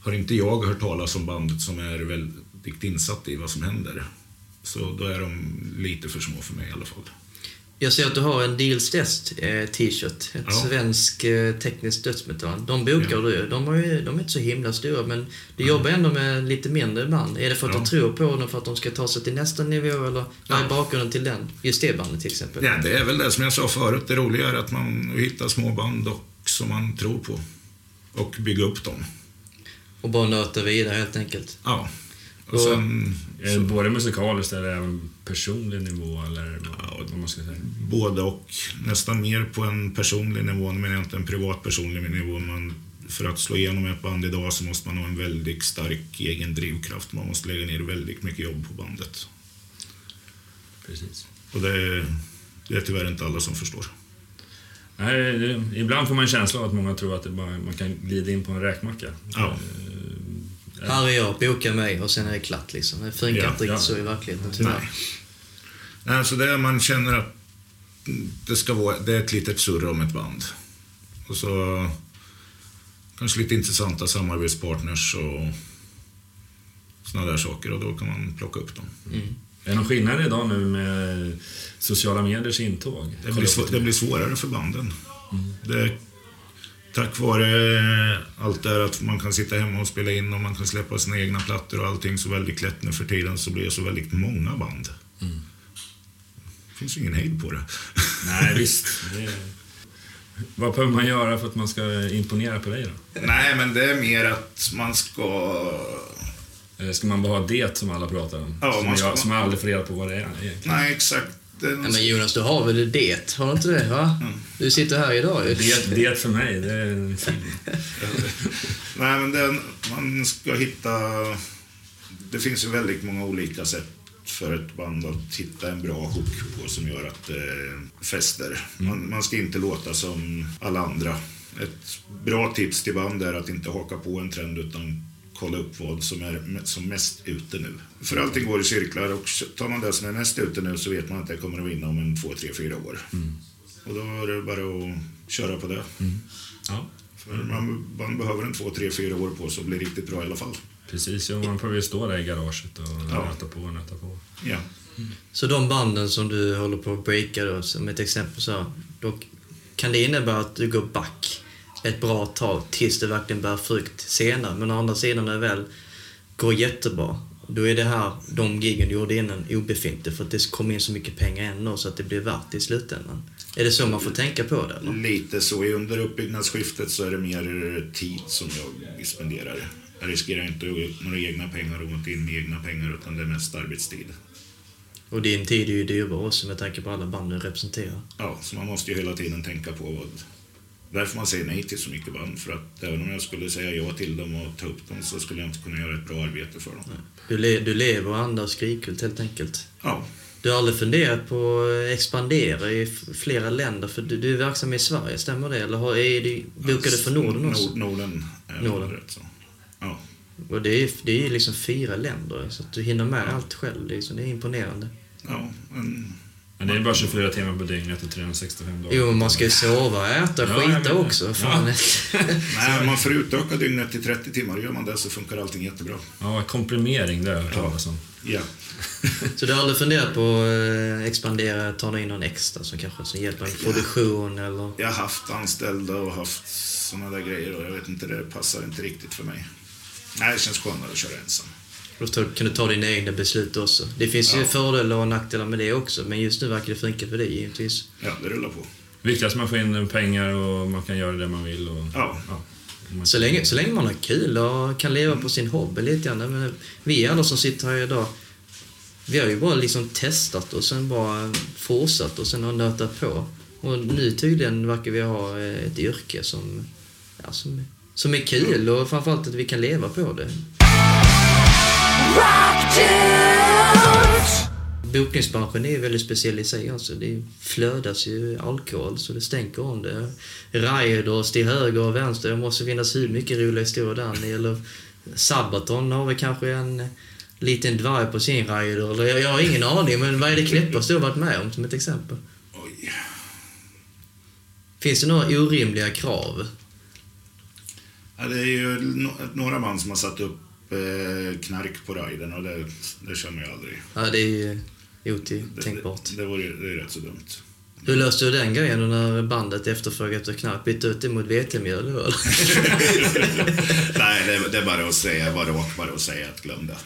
har inte jag hört talas om bandet som är väldigt insatt i vad som händer så då är de lite för små för mig i alla fall. Jag ser att du har en Deals Test eh, t-shirt. Ett Ja. svensk eh, tekniskt dödsmetall. De bokar Ja. du. De, ju. de är inte så himla stora men du jobbar ändå med lite mindre band. Är det för att Ja. du tror på dem för att de ska ta sig till nästa nivå eller vad är bakgrunden till den? Just det bandet till exempel. Ja, det är väl det som jag sa förut. Det roliga är att man hittar små band och, som man tror på och bygga upp dem. Och bara nöta vidare helt enkelt. Ja. Och Och- sen, Är det både musikaliskt eller även personlig nivå eller Ja, vad man ska säga? både och. Nästan mer på en personlig nivå, men inte en privat personlig nivå. Man, för att slå igenom ett band idag så måste man ha en väldigt stark egen drivkraft. Man måste lägga ner väldigt mycket jobb på bandet. Precis. Och det, det är tyvärr inte alla som förstår. Nej, det, ibland får man en känsla av att många tror att bara, man kan glida in på en räkmacka. Ja. Här är jag, boka mig och sen är det klart liksom. Det funkar Ja, inte riktigt ja. så i verkligheten tyvärr. Nej. Nej, så det är man känner att det ska vara, det är ett litet surr om ett band. Och så kanske lite intressanta samarbetspartners och såna där saker och då kan man plocka upp dem. Mm. Är det någon skillnad idag nu med sociala mediers intåg? Det blir, svå- det blir svårare för banden. Det, tack vare allt det här att man kan sitta hemma och spela in och man kan släppa sina egna plattor och allting så väldigt lätt nu för tiden så blir det så väldigt många band. Det finns ju ingen hejd på det. Nej, visst. Det är... Vad behöver man göra för att man ska imponera på dig då? Nej, men det är mer att man ska... Eller ska man bara ha det som alla pratar om? Ja, som, man ska- jag, som aldrig får reda på vad det är egentligen. Nej, exakt. Ja, men Jonas, du har väl det? Har du inte det? Va? Du sitter här idag ju. Det, det för mig, det är en film. Nej, men den, man ska hitta... Det finns ju väldigt många olika sätt för ett band att hitta en bra hook på som gör att det fäster. Man, man ska inte låta som alla andra. Ett bra tips till band är att inte haka på en trend utan kolla upp vad som är som mest ute nu. För allting går i cirklar och tar man det som är mest ute nu så vet man att det kommer att vinna om en två, tre, fyra år. Och då är det bara att köra på det. Ja, För man, man behöver en två, tre, fyra år på sig att bli riktigt bra i alla fall. precis. Ja, man behöver ju stå där i garaget och Ja. nöta på och nöta på. Ja. Så de banden som du håller på att breaka då, som ett exempel så då kan det innebära att du går back ett bra tag tills det verkligen bär frukt senare. Men å andra sidan när det väl går jättebra, då är det här, de giggen du gjorde innan, obefintligt för att det kommer in så mycket pengar ändå så att det blir värt i slutändan. Är det så man får tänka på det? Eller? Lite så. I under uppbyggnadsskiftet så är det mer tid som jag spenderar. Jag riskerar inte några egna pengar och går inte in med egna pengar utan det är mest arbetstid. Och din tid är ju dyrbar också med tanke på alla band du representerar. Ja, så man måste ju hela tiden tänka på vad... Därför man säger nej till så mycket band. För att även om jag skulle säga ja till dem och ta upp dem så skulle jag inte kunna göra ett bra arbete för dem. Du, le- du lever och andas skrikkult helt enkelt. Ja, Du har aldrig funderat på att expandera i flera länder? För du, du är verksam i Sverige, stämmer det? Eller har, är det, bokar du för Norden också? Nord, Norden Norden. Rätt så. Ja. Och det är, det är liksom fyra länder, så att du hinner med allt själv. Liksom, det är imponerande. ja, men Men det är bara 24 timmar på dygnet och 365 dagar. Jo, men man ska ju sova, äta, Ja, jag skita också. Fan. nej, om man får utöka dygnet till 30 timmar, gör man det så funkar allting jättebra. Ja, komprimering, det har jag hört talas om. Ja. Så du har aldrig funderat på att eh, expandera, ta in någon extra som kanske som hjälper med produktion eller? Jag har haft anställda och haft såna där grejer och jag vet inte, det passar inte riktigt för mig. Nej, det känns skönare att köra ensam. Då kan du ta dina egna beslut också. Det finns ju Ja. fördelar och nackdelar med det också, men just nu verkar det funka för dig givetvis. Ja, det rullar på. Viktigast att man får in pengar och man kan göra det man vill. Och, Ja. Man- Så länge, så länge man har kul och kan leva på sin hobby lite grann. Men vi alla som sitter här idag, vi har ju bara liksom testat och sen bara fortsatt och sen har nötat på. Och nu tydligen verkar vi ha eh, ett yrke som, ja, som, som är kul och framförallt att vi kan leva på det. Bokningsbranschen är väldigt speciell i sig. Alltså. Det flödas ju alkohol så det stänker om det. Riders till höger och vänster. Det måste finnas hur mycket roliga historier där. Det gäller Sabaton har väl kanske en liten dvärg på sin rider. Eller jag, jag har ingen aning, men vad är det Kleppas du har varit med om som ett exempel? Oj. Finns det några orimliga krav? Ja, det är ju några man som har satt upp eh, knark på riden och det, det kör man ju aldrig. Ja, det är ju Det, otänkbart. det, det, vore, det är rätt så dumt. Hur löste du den grejen när bandet efterfrågade efter knark? Bytte ut det mot vetemjöl eller? Nej, det, det är bara att säga, bara rakt bara att säga att glöm det.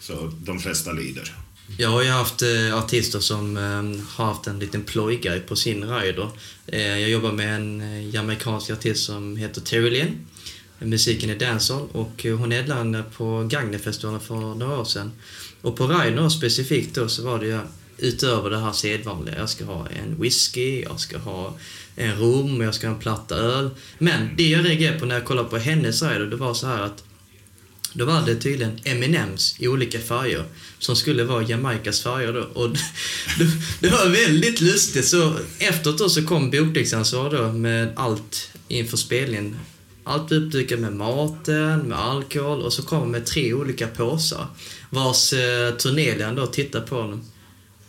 Så de flesta lider. Jag har ju haft eh, artister som eh, har haft en liten plojgrej på sin rider. Eh, jag jobbar med en jamaicansk artist som heter Terry Lynn. Musiken är dancehall och hon headlinade på Gagnefestivalen för några år sedan. Och på riden specifikt då så var det ju utöver det här sedvanliga. Jag ska ha en whisky, jag ska ha en rom, jag ska ha en platta öl. Men det jag reagerade på när jag kollade på hennes rider, det var så här att då var det tydligen Eminems i olika färger som skulle vara Jamaicas färger då. Och det, det var väldigt lustigt. Så efteråt då så kom bokningsansvar då med allt inför spelningen. Allt uppdukat med maten, med alkohol och så kom de med tre olika påsar. Vars eh, turnéledaren då tittade på honom.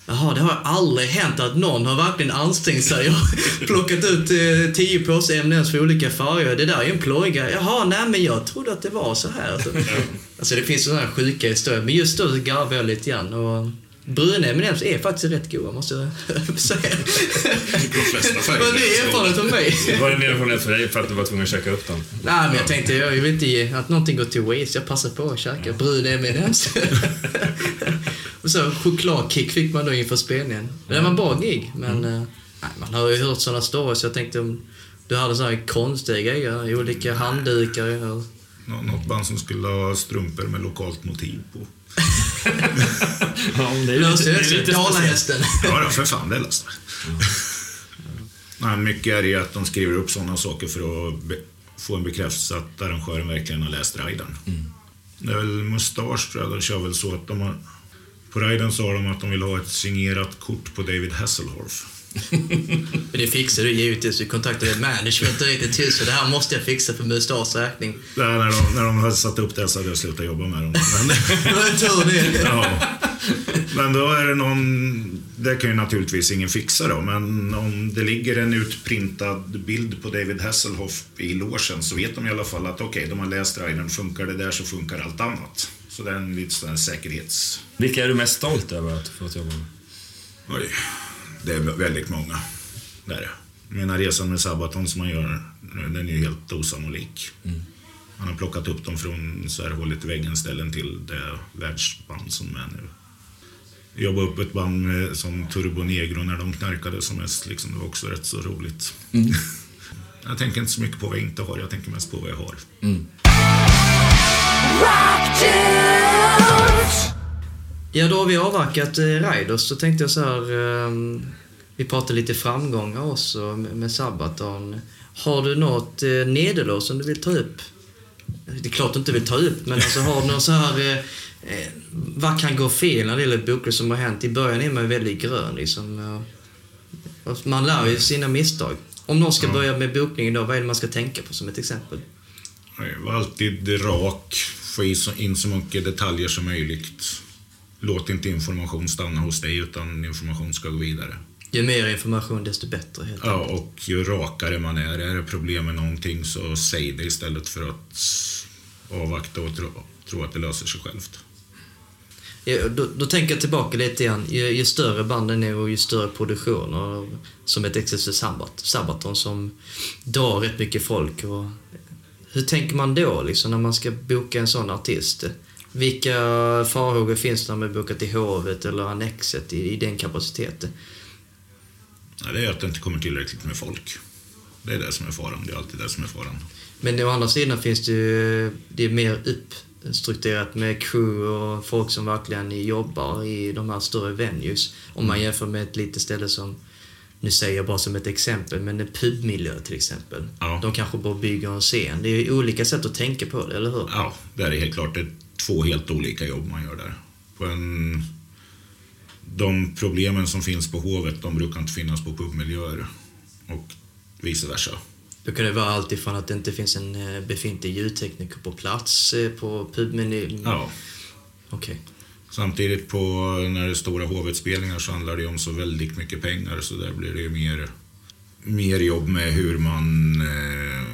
Jaha, det har aldrig hänt att någon har verkligen ansträngt sig och plockat ut eh, tio påsar M&M's för olika färger. Det där är ju en plojga. Jaha, nej men jag trodde att det var så här. Alltså, alltså det finns sådana här sjuka historier. Men just då så garvade jag lite grann. Och bruna M&M's är faktiskt rätt goda, måste jag säga. De flesta. Men det är erfarenhet av mig. Var det en erfarenhet för dig för att du var tvungen att käka upp dem? Nej, men jag tänkte jag vill inte ge att någonting går till waste. Jag passar på att käka bruna M&M's. och så chokladkick fick man då inför spelningen. Det var en bra gig, men eh, nej, man har ju hört sådana stories. Jag tänkte om du hade sådana här konstiga grejer, olika handdukar. Nå- Något band som skulle ha strumpor med lokalt motiv på. Ja, det är Löser lite, det är lite Dalahästen. Ja, då, för fan, det löste Nej, Mycket är det ju att de skriver upp sådana saker för att få en bekräftelse att arrangören verkligen har läst riden. Det är väl Mustasch tror jag, de kör väl så att de har... På riden sa de att de vill ha ett signerat kort på David Hasselhoff. Men det fixar du givetvis. Du kontaktade management och rätt till så det här måste jag fixa för Mustars räkning. Här, när, de, när de hade satt upp det så hade jag slutat jobba med dem. Men, tur det. ja. men då är det någon... Det kan ju naturligtvis ingen fixa då, men om det ligger en utprintad bild på David Hasselhoff i logen så vet de i alla fall att okej, de har läst riden. Funkar det där så funkar allt annat. Så det är en lite sån här säkerhets... Vilka är du mest stolt över att få jobba med? Oj, det är väldigt många. Det är det. Mina resan med Sabaton som man gör, den är ju helt osannolik. Man har plockat upp dem från så här hållet i väggen-ställen till det världsband som är nu. Jobba upp ett band med, som Turbo Negro när de knarkade som mest. Liksom, det var också rätt så roligt. Jag tänker inte så mycket på vad jag inte har, jag tänker mest på vad jag har. Ja, då har vi avverkat eh, Raiders. Så tänkte jag så här... ehm, vi pratade lite framgångar också med, med Sabaton. Har du något eh, nederlag som du vill ta upp? det är klart du inte vill ta upp, men alltså har du någon så här... Eh, eh, vad kan gå fel när det gäller bokare som har hänt? I början är man ju väldigt grön liksom. Man lär ju sina misstag. Om någon ska börja med bokning då, vad är det man ska tänka på som ett exempel? Var alltid rak, få in så mycket detaljer som möjligt. Låt inte information stanna hos dig, utan information ska gå vidare. Ju mer information, desto bättre. Helt ja, och ju rakare man är. Är det problem med någonting, så säg det istället för att avvakta och tro, tro att det löser sig självt. Ja, då, då, tänker jag tillbaka lite grann. Ju, ju större banden är och ju större produktioner, som ett Sabbat, Sabaton som drar rätt mycket folk. Och, hur tänker man då liksom, när man ska boka en sån artist? Vilka farhågor finns det man bokar till Hovet eller Annexet i, i den kapaciteten? Ja, det är att det inte kommer tillräckligt med folk. Det är det som är faran. Det är alltid det som är faran. Men å andra sidan finns det ju det är mer uppstrukturerat med crew och folk som verkligen jobbar i de här större venues. Om man mm. jämför med ett litet ställe som, nu säger jag bara som ett exempel, men en pubmiljö till exempel. Ja. De kanske bara bygger en scen. Det är ju olika sätt att tänka på det, eller hur? Ja, det är helt klart. Det två helt olika jobb man gör där. På en de problemen som finns på Hovet, de brukar inte finnas på pubmiljöer. Och vice versa. Då kan det vara allt ifrån att det inte finns en eh, befintlig ljudtekniker på plats eh, på pubmenyn? Ja. Okej. Okay. Samtidigt på när det är stora hovetspelningar så handlar det om så väldigt mycket pengar så där blir det ju mer, mer jobb med hur man eh,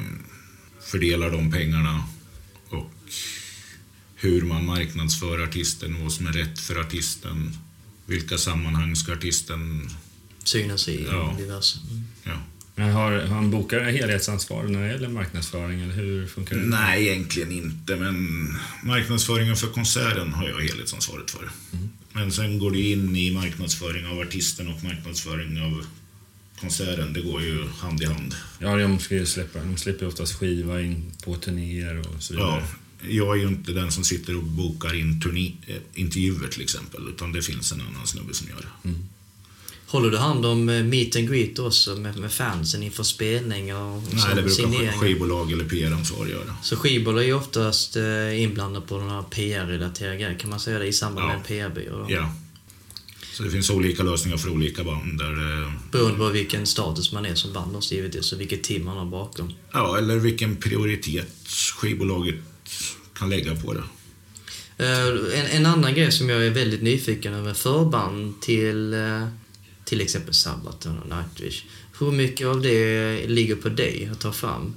fördelar de pengarna och hur man marknadsför artisten, vad som är rätt för artisten vilka sammanhang ska artisten synas i? Ja. Diverse. Mm. Ja. Men har han bokar helhetsansvar när det gäller marknadsföring, eller hur funkar det? Nej, egentligen inte, men marknadsföringen för konserten har jag helhetsansvaret för. Mm. Men sen går det in i marknadsföring av artisten och marknadsföring av konserten. Det går ju hand i hand. Ja, de ska ju släppa. De släpper oftast skiva in på turnéer och så vidare. Ja, jag är ju inte den som sitter och bokar in turné, eh, intervjuer till exempel, utan det finns en annan snubbe som gör det. Mm. Håller du hand om eh, meet and greet också med, med fansen inför spelningar? Och Nej, det brukar skivbolag eller PR-ansvarig göra. Så skivbolag är ju oftast eh, inblandade på några PR-relaterade grejer, kan man säga det, i samband ja. med en PR-byrå? Ja. Så det finns olika lösningar för olika band. Där, Beroende på vilken status man är som band också givetvis, och vilket team man har bakom. Ja, eller vilken prioritet skivbolaget kan lägga på det. Uh, en, en, annan grej som jag är väldigt nyfiken över, förband till uh, till exempel Sabaton och Nightwish. Hur mycket av det ligger på dig att ta fram?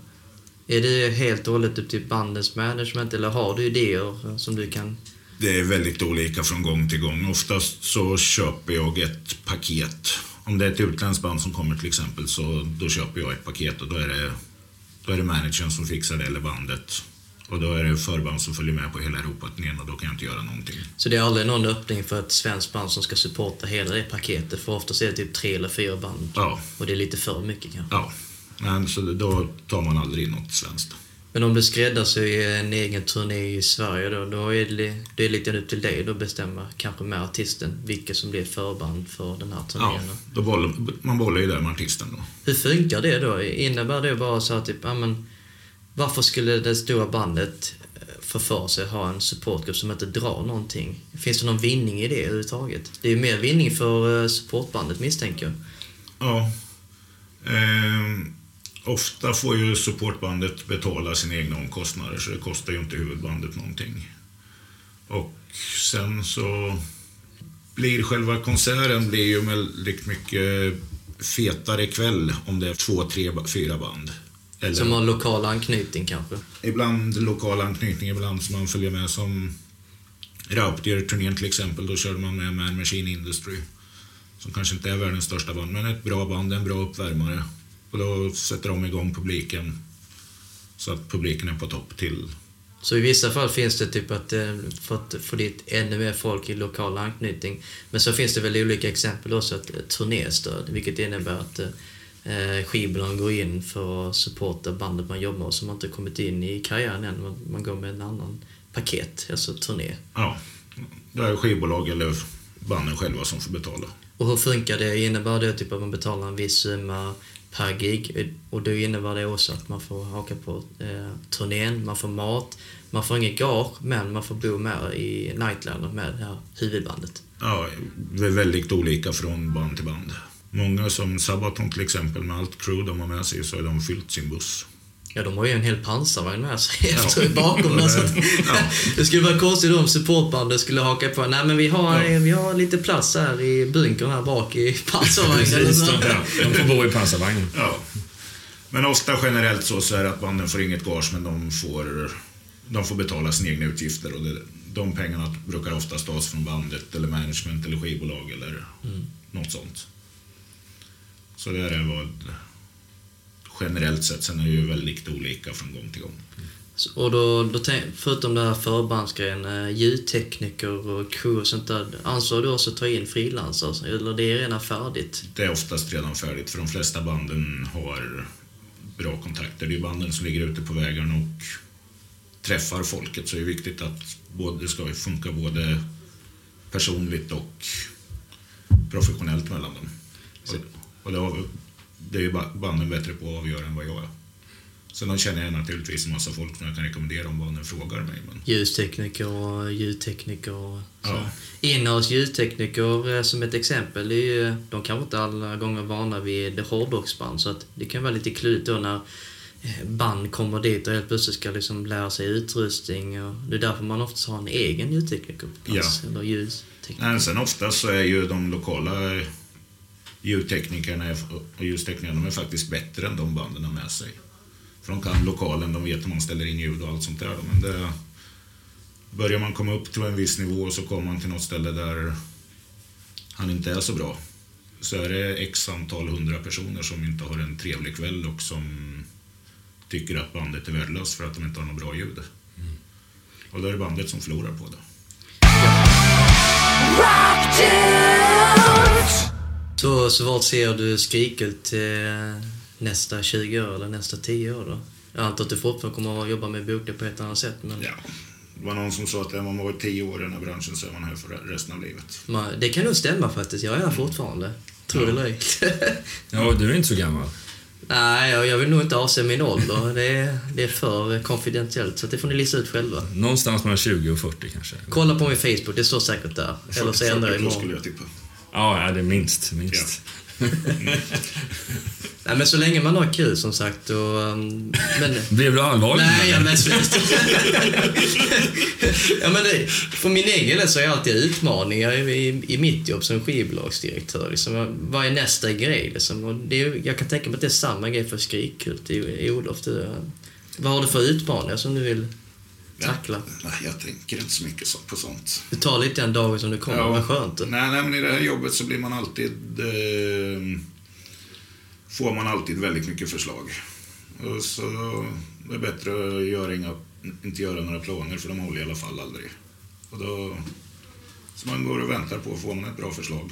Är det helt och hållet upp till bandens management eller har du idéer som du kan... Det är väldigt olika från gång till gång. Oftast så köper jag ett paket. Om det är ett utländskt band som kommer till exempel så då köper jag ett paket och då är det, då är det managern som fixar det eller bandet. Och då är det förband som följer med på hela Europaturnén och då kan jag inte göra någonting. Så det är aldrig någon öppning för ett svenskt band som ska supporta hela det paketet? För oftast är det typ tre eller fyra band. Ja. Och det är lite för mycket kanske? Ja. Men så då tar man aldrig in något svenskt. Men om du skräddarsyr en egen turné i Sverige då, då är det, det är lite upp till dig då att bestämma, kanske med artisten, vilka som blir förband för den här turnén? Ja, då bollar, man bollar ju där med artisten då. Hur funkar det då? Innebär det bara så att typ, ja men varför skulle det stora bandet eh, få för sig att ha en supportgrupp som inte drar någonting? Finns det någon vinning i det överhuvudtaget? Det är ju mer vinning för eh, supportbandet misstänker jag. Ja. Ehm, ofta får ju supportbandet betala sina egna omkostnader så det kostar ju inte huvudbandet någonting. Och sen så blir själva konserten blir ju väldigt mycket fetare kväll om det är två, tre, fyra band. Eller, som har lokal anknytning kanske? Ibland lokal anknytning, ibland som man följer med som Rauptier-turnén till exempel. Då körde man med Man Machine Industry. Som kanske inte är världens största band, men ett bra band, en bra uppvärmare. Och då sätter de igång publiken så att publiken är på topp till så i vissa fall finns det typ att eh, för att få dit ännu mer folk i lokal anknytning. Men så finns det väl olika exempel också, ett turnéstöd, vilket innebär att eh, skivbolagen går in för att supporta bandet man jobbar med som inte kommit in i karriären än. Man, man går med en annan paket, alltså turné. Ja, det är skivbolag eller banden själva som får betala. Och hur funkar det? Innebär det typ att man betalar en viss summa per gig. Och då innebär det också att man får haka på eh, turnén, man får mat, man får inget gage, men man får bo med i Nightlander med det här huvudbandet. Ja, det är väldigt olika från band till band. Många som Sabaton till exempel, med allt crew de har med sig så har de fyllt sin buss. Ja, de har ju en hel pansarvagn med sig efter, bakom där. Så att, det skulle vara konstigt om supportbandet skulle haka på. Nej, men vi har, Ja. vi har lite plats här i bunkern här bak i pansarvagnen. Precis, de, de får bo i pansarvagnen. Ja. Men ofta generellt så, så är det att banden får inget gage men de får, de får betala sina egna utgifter. Och det, de pengarna brukar oftast tas från bandet eller management eller skivbolag eller något sånt. Så det är vad generellt sett. Sen är det ju väldigt olika från gång till gång. Så- Och då, då tänk, förutom det här förbandsgrejen, eh, ljudtekniker och crew och sånt där. Ansvarar du också att ta in frilansare? Eller det är redan färdigt? Det är oftast redan färdigt för de flesta banden har bra kontakter. Det är banden som ligger ute på vägarna och träffar folket så det är viktigt att både, det ska funka både personligt och professionellt mellan dem. Och, det, är ju ba- banden bättre på att avgöra än vad jag är. Sen känner jag naturligtvis en massa folk som jag kan rekommendera om banden frågar mig. Men Ljustekniker och ljudtekniker och. Ja. Inhouse ljudtekniker eh, som ett exempel, är ju, de kanske inte alla gånger vana vid hårdrocksband så att det kan vara lite klurigt då när eh, band kommer dit och helt plötsligt ska liksom lära sig utrustning och det är därför man oftast har en egen ljudtekniker på plats, eller ljustekniker. Nej, sen oftast så är ju de lokala ljudteknikerna och ljusteknikerna de är faktiskt bättre än de banden har med sig. För de kan lokalen, de vet hur man ställer in ljud och allt sånt där. Men det, börjar man komma upp till en viss nivå så kommer man till något ställe där han inte är så bra. Så är det x antal hundra personer som inte har en trevlig kväll och som tycker att bandet är värdelöst för att de inte har något bra ljud. Och då är det bandet som förlorar på det. Så, så vart ser du Skrikult eh, nästa 20 år eller nästa 10 år då? Jag antar att du fortfarande kommer att jobba med bokning på ett annat sätt men Ja. Det var någon som sa att är man varit tio år i den här branschen så är man här för resten av livet. man, det kan nog stämma faktiskt. Jag är här fortfarande. Tror det eller. Ja, du är inte så gammal. Nej, jag, vill nog inte avse min ålder. Det är, det är för konfidentiellt, så det får ni lista ut själva. Någonstans mellan 20 och 40 kanske. Kolla på min Facebook, det står säkert där. Eller så ändrar jag 40 plus skulle imorgon. jag tippa. Ja, ja, det är minst. minst. Nej, men så länge man har kul som sagt och... um, Men, Blev du allvarlig? Nej, ja, men sluta. ja, men det, för min egen del så är jag alltid utmaningar i, i mitt jobb som skivbolagsdirektör. Liksom, vad är nästa grej? Liksom? Och det är, jag kan tänka mig att det är samma grej för Skrikkult i, i Olof. Du, vad har du för utmaningar som du vill tackla? Nej, jag tänker inte så mycket så- på sånt. Du tar lite den dagen som du kommer, vad skönt. Nej, nej, men i det här jobbet så blir man alltid... Eh, får man alltid väldigt mycket förslag. Och så det är bättre att göra inga, inte göra några planer för de håller i alla fall aldrig. Och då, så man går och väntar på att få man ett bra förslag.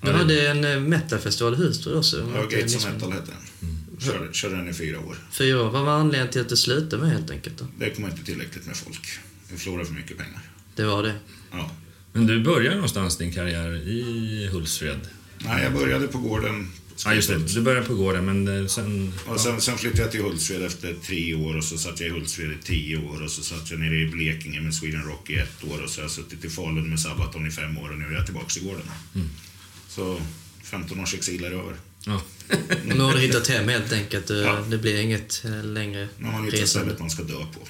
Du hade en eh, metalfestival i Husby också. Ja, Gates of Metal hette den. Körde, körde den i fyra år. Fyra år. Vad var anledningen till att du slutade med helt enkelt? Då? Det kom inte tillräckligt med folk. Vi förlorade för mycket pengar. Det var det. Ja. Men du började någonstans din karriär i Hultsfred. Nej, jag började på gården. Ja, just det. Du började på gården, men eh, sen... Och sen, sen flyttade jag till Hultsfred efter tre år och så satt jag i Hultsfred i tio år och så satt jag nere i Blekinge med Sweden Rock i ett år och så har jag suttit i Falun med Sabaton i fem år och nu är jag tillbaka i gården. Så 15 års exil är över. Ja. Nu har du hittat hem helt enkelt. Det, Ja. det blir inget eh, längre har man hittat resande. stället man ska dö på.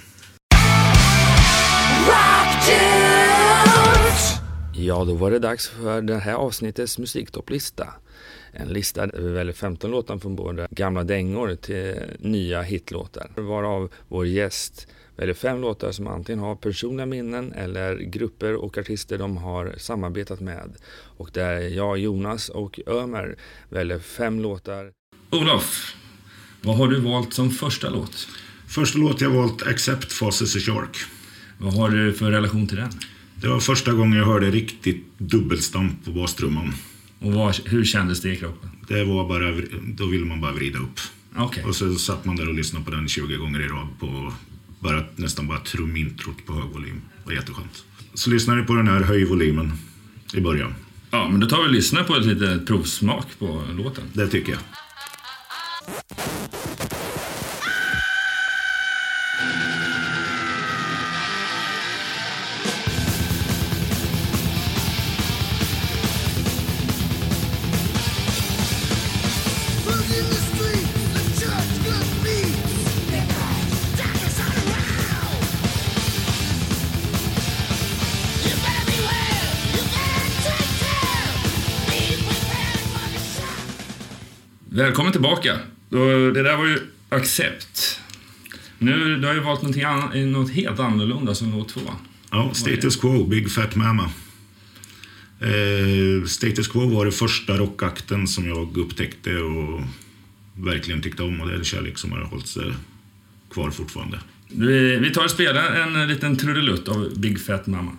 Ja, då var det dags för det här avsnittets musiktopplista. En lista vi väljer 15 låtar från både gamla dängor till nya hitlåtar. Varav vår gäst väljer fem låtar som antingen har personliga minnen eller grupper och artister de har samarbetat med. Och där jag, Jonas och Ömer väljer fem låtar. Olof, vad har du valt som första låt? Första låt jag valt Accept Fosses a Shark. Vad har du för relation till den? Det var första gången jag hörde riktigt dubbelstamp på bastrumman. Och vad, hur kändes det i kroppen? Det var bara, då ville man bara vrida upp. Okej. Och så satt man där och lyssnade på den 20 gånger i rad på bara, nästan bara trumintrot på hög volym. Det var jätteskönt. Så lyssnade ni på den här, höj volymen i början. Ja, men då tar vi och lyssnar på ett litet provsmak på låten. Det tycker jag. Välkommen tillbaka. Det där var ju Accept. Nu, du har ju valt någonting annat, något helt annorlunda som låt två. Ja, Status Quo, Big Fat Mama. Eh, Status Quo var det första rockakten som jag upptäckte och verkligen tyckte om och det är kärlek som har hållit sig kvar fortfarande. Vi, vi tar och spelar en liten trudelutt av Big Fat Mama.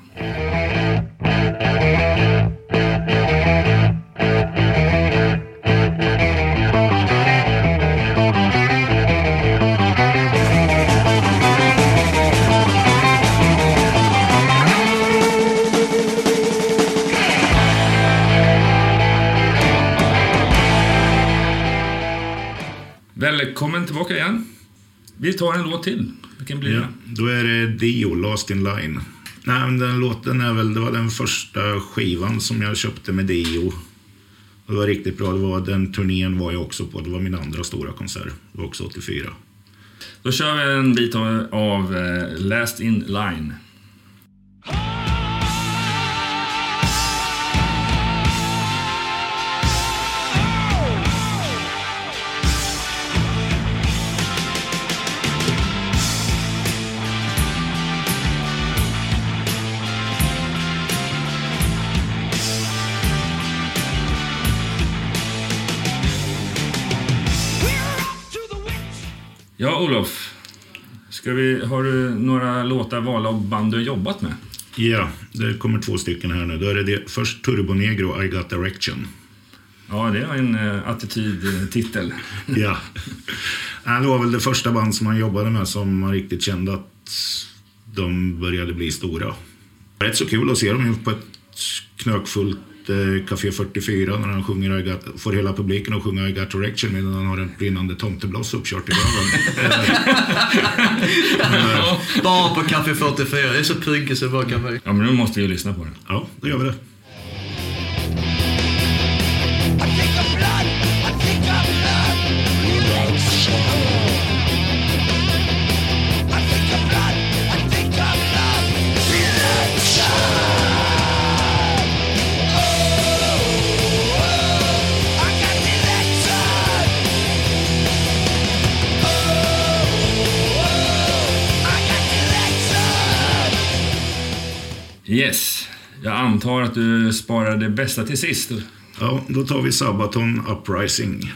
Välkommen tillbaka igen. Vi tar en låt till. Vilken blir Ja, det? då är det Dio, Last in Line. Nej, men den låten är väl, det var den första skivan som jag köpte med Dio. Det var riktigt bra. Det var, den turnén var jag också på. Det var min andra stora konsert. Det var också 84. Då kör vi en bit av, av eh, Last In Line. Ja, Olof. Ska vi, har du några låtar valda av band du har jobbat med? Ja, det kommer två stycken här nu. Då är det, det först Turbo Negro, I Got Direction. Ja, det är en uh, attitydtitel. Ja. Det var väl det första band som man jobbade med som man riktigt kände att de började bli stora. Rätt så kul att se dem på ett knökfullt eh, Café 44 när han sjunger I got, får hela publiken att sjunga I got direction medan han har en brinnande tomtebloss uppkört i röven. Bara på Café 44. Det är så prunkigt så det bara kan vara. Ja, men nu måste vi ju lyssna på den. ja, då gör vi det. Yes. Jag antar att du sparar det bästa till sist. Ja, då tar vi Sabaton Uprising.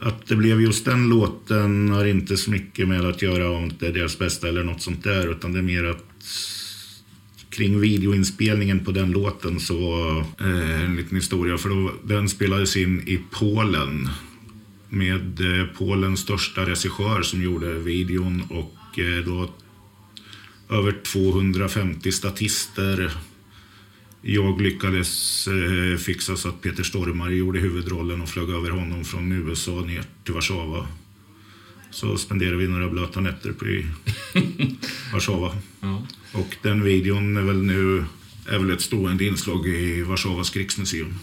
Att det blev just den låten har inte så mycket med att göra om det är deras bästa eller något sånt där. Utan det är mer att kring videoinspelningen på den låten så var eh, en liten historia. För då, den spelades in i Polen med eh, Polens största regissör som gjorde videon och eh, då över 250 statister jag lyckades eh, fixa så att Peter Stormare gjorde huvudrollen och flög över honom från USA ner till Warszawa. Så spenderade vi några blöta nätter på i Warszawa. Ja. Och den videon är väl nu är väl ett stående inslag i Warszawas krigsmuseum.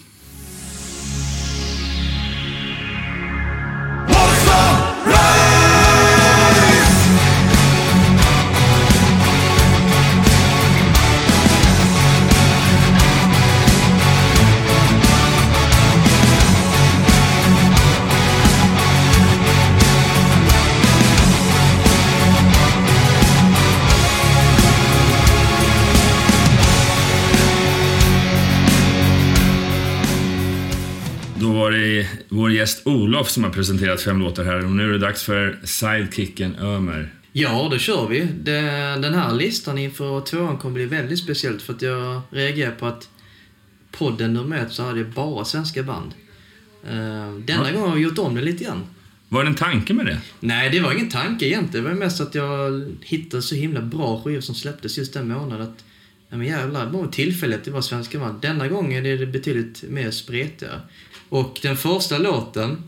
Olof som har presenterat fem låtar här och nu är det dags för sidekicken Ömer. Ja, då kör vi. Den här listan inför tvåan kommer bli väldigt speciellt för att jag reagerar på att podden nummer ett så hade jag bara svenska band. Uh, denna Ja. gång har vi gjort om det lite grann. Var det en tanke med det? Nej, det var ingen tanke egentligen. Det var mest att jag hittade så himla bra skivor som släpptes just den månaden. Att, ja men jävlar, det var tillfället det var svenska band. Denna gången är det betydligt mer spretigare. Och den första låten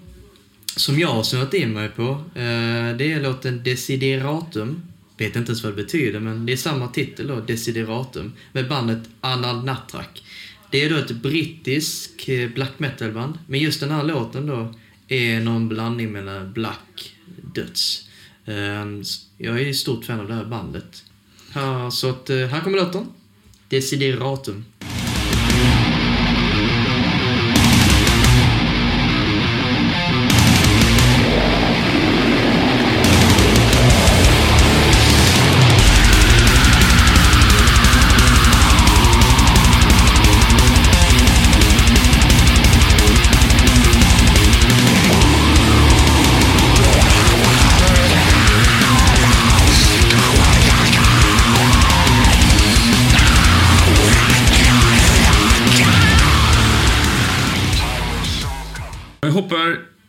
som jag har snöat in mig på. Eh, det är låten Desideratum. Vet inte ens vad det betyder, men det är samma titel då, Desideratum. Med bandet Anal Natrak. Det är då ett brittisk eh, black metal-band. Men just den här låten då är någon blandning mellan black döds. Ehm, jag är ett stort fan av det här bandet. Så att, eh, här kommer låten. Desideratum.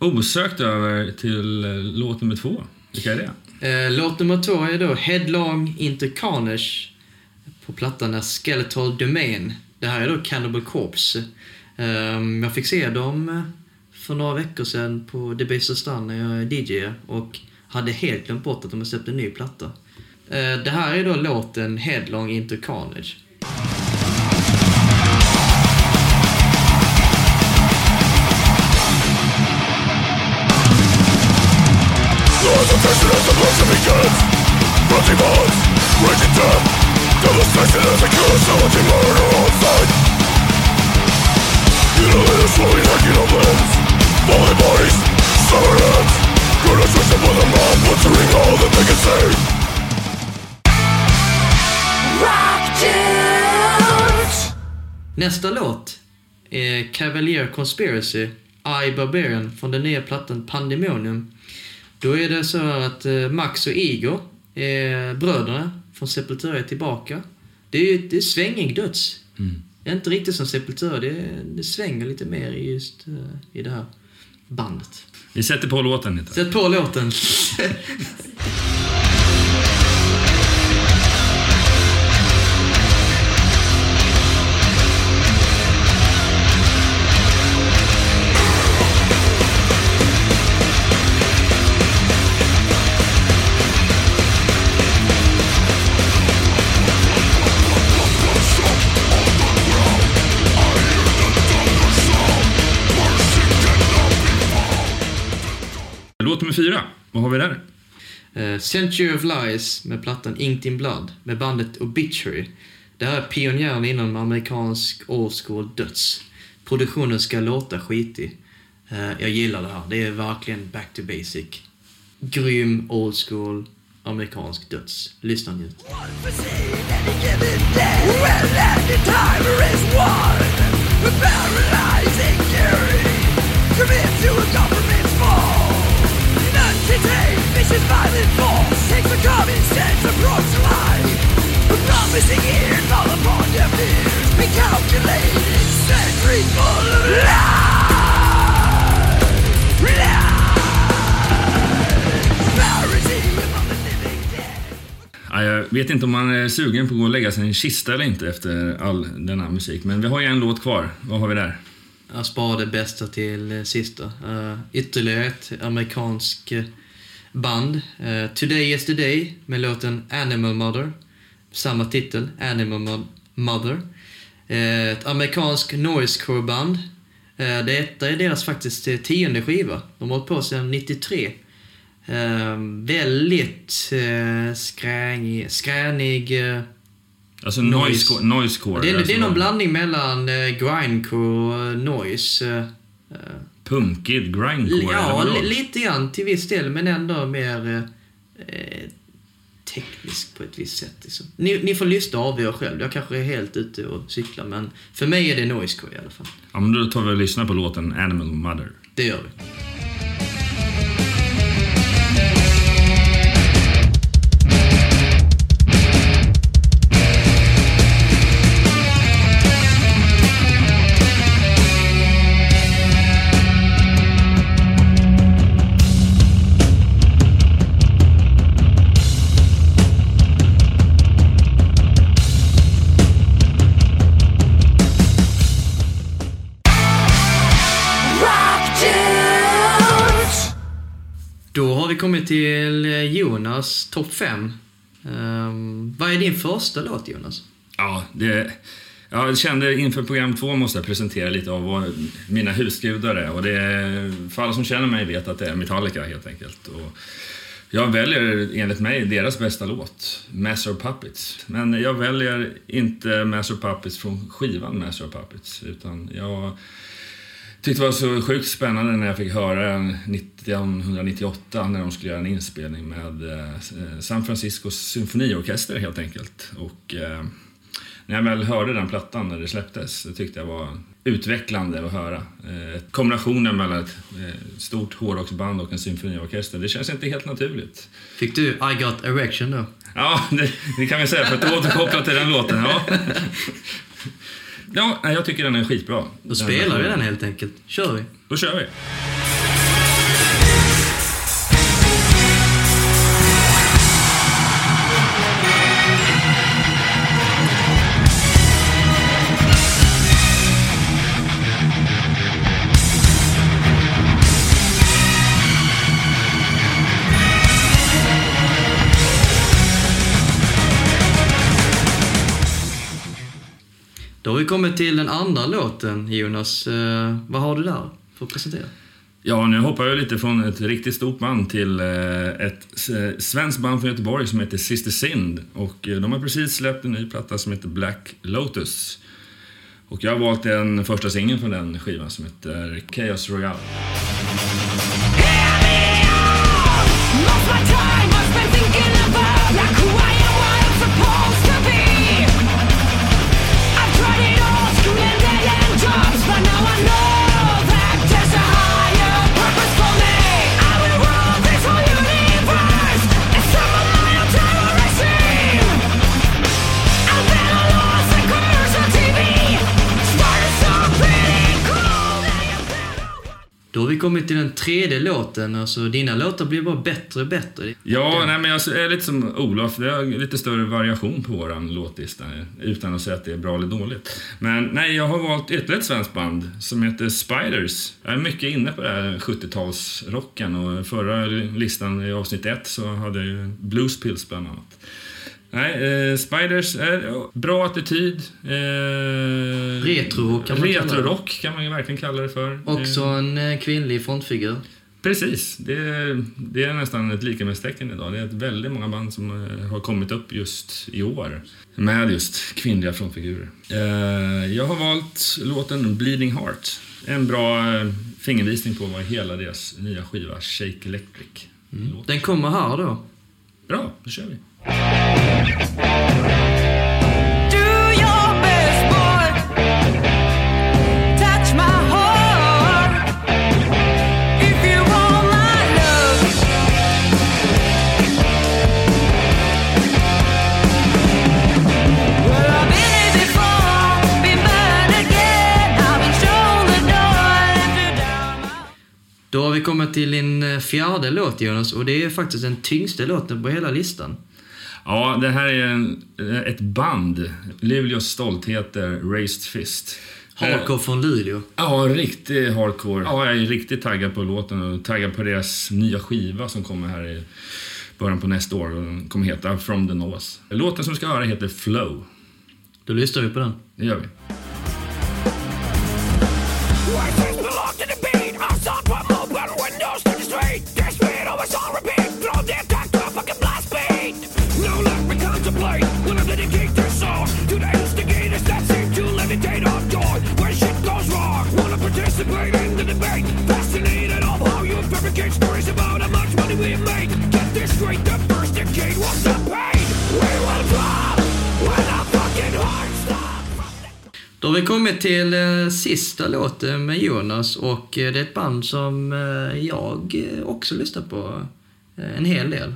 Osökt över till eh, låt nummer två. Vilka är det? Eh, låt nummer två är då Headlong Into Carnage på plattan är Skeletal Domain. Det här är då Cannibal Corpse. Ehm, jag fick se dem för några veckor sedan på The Base of Stan när jag DJ och hade helt glömt bort att de har släppt en ny platta. Eh, det här är då låten Headlong Into Carnage. Noise attention as the bloodshed begins Bloody minds, raging death Devastation as the killer savage murder on sight Mutilated and slowly hanging on limbs Falling bodies, severed heads Good attrition upon the mob, butchering all that they can say Nästa låt är Cavalier Conspiracy, I Barbarian från den nya plattan Pandemonium. Då är det så här att eh, Max och Igor är bröderna från Sepultura tillbaka. Det är, det är svängig döds. Det är inte riktigt som Sepultura, det, det svänger lite mer i just eh, i det här bandet. Vi sätter på låten lite. Sätt på låten. Låt nummer fyra. Vad har vi där? Uh, Century of Lies med plattan Inked in Blood med bandet Obituary. Det här är pionjären inom amerikansk old school döds. Produktionen ska låta skitig. Eh, jag gillar det här. Det är verkligen back to basic. Grym old school amerikansk döds. Lyssna njut. Promising ears fall upon their fears Be calculated centuries full of lies jag vet inte om man är sugen på att gå och lägga sig i en kista eller inte efter all denna musik. Men vi har ju en låt kvar. Vad har vi där? Jag sparar det bästa till eh, sista. Uh, ytterligare ett amerikansk eh, band. Uh, Today Yesterday med låten Animal Mother. Samma titel, Animal Mo- Mother. Uh, ett amerikansk noisecore-band. Uh, detta är deras faktiskt eh, tionde skiva. De har hållit på sedan 93. Uh, väldigt uh, skränig, skränig Alltså Noise. noisecore. noisecore det, är, det alltså är någon blandning mellan grindcore och noise. Eh, eh, Punkig grindcore Ja, lite grann till viss del, men ändå mer eh, eh, teknisk på ett visst sätt. Liksom. Ni, ni får lyssna och avgöra själv. Jag kanske är helt ute och cyklar, men för mig är det noisecore i alla fall. Ja, men då tar vi och lyssnar på låten Animal Mother. Det gör vi. Kommit till eh, Jonas topp 5. Um, ehm, vad är din första låt, Jonas? Ja, det... Jag kände inför program två måste jag presentera lite av vad mina husgudar är. Och det är, för alla som känner mig vet att det är Metallica helt enkelt. Och jag väljer enligt mig deras bästa låt, Master of Puppets. Men jag väljer inte Master of Puppets från skivan Master of Puppets. Utan jag tyckte det var så sjukt spännande när jag fick höra den 1998 när de skulle göra en inspelning med eh, San Franciscos symfoniorkester helt enkelt. Och eh, när jag väl hörde den plattan när det släpptes, det tyckte jag var utvecklande att höra. Eh, kombinationen mellan ett eh, stort hårdrocksband och en symfoniorkester, det känns inte helt naturligt. Fick du I Got Erection då? Ja, det, det kan vi säga för att återkoppla till den låten. Ja. Ja, jag tycker den är skitbra. Då spelar vi den helt enkelt. Kör vi. Då kör vi. Vi kommit till den andra låten, Jonas. Eh, vad har du där för att presentera? Ja, nu hoppar jag lite från ett riktigt stort band till eh, ett eh, svenskt band från Göteborg som heter Sister Sind. Och eh, de har precis släppt en ny platta som heter Black Lotus. Och jag har valt den första singeln från den skivan som heter Chaos Royale. Vi kommit till den tredje låten. Alltså, dina låtar blir bara bättre och bättre. Ja, nej, men alltså, jag är lite som Olof. Det är lite större variation på vår låtlista. Utan att säga att det är bra eller dåligt. Men nej, jag har valt ytterligare ett svenskt band som heter Spiders. Jag är mycket inne på det här 70-talsrocken och förra listan i avsnitt ett så hade jag ju Blues Pills bland annat. Nej, eh, Spiders är bra attityd. Eh, Retro kan man. Retro-rock kan man ju verkligen kalla det för. Eh, Också en eh, kvinnlig frontfigur. Precis, det är, det är nästan ett likamedstecken idag. Det är ett väldigt många band som eh, har kommit upp just i år med just kvinnliga frontfigurer. Eh, Jag har valt låten Bleeding Heart. En bra eh, fingervisning på vad hela deras nya skiva Shake Electric låter. Den kommer här då. Bra, då kör vi. Då har vi kommit till din eh, fjärde låt Jonas och det är faktiskt den tyngsta låten på hela listan. Ja, det här är en, ett band. Luleås stoltheter, Raised Fist. Hardcore från Luleå. Ja, riktig hardcore. Ja, jag är riktigt taggad på låten och taggad på deras nya skiva som kommer här i början på nästa år. Den kommer heta From the North. Låten som vi ska höra heter Flow. Då lyssnar vi på den. Det gör vi. I dedicate this song to the instigators that seem to levitate on joy shit goes wrong. Wanna participate in the debate? Fascinated of how you fabricate stories about how much money we made. Get this straight, the first decade was the pain. We will drop when our fucking. Då har vi kommit till eh, sista låten med Jonas och eh, det är ett band som eh, jag också lyssnar på en hel del.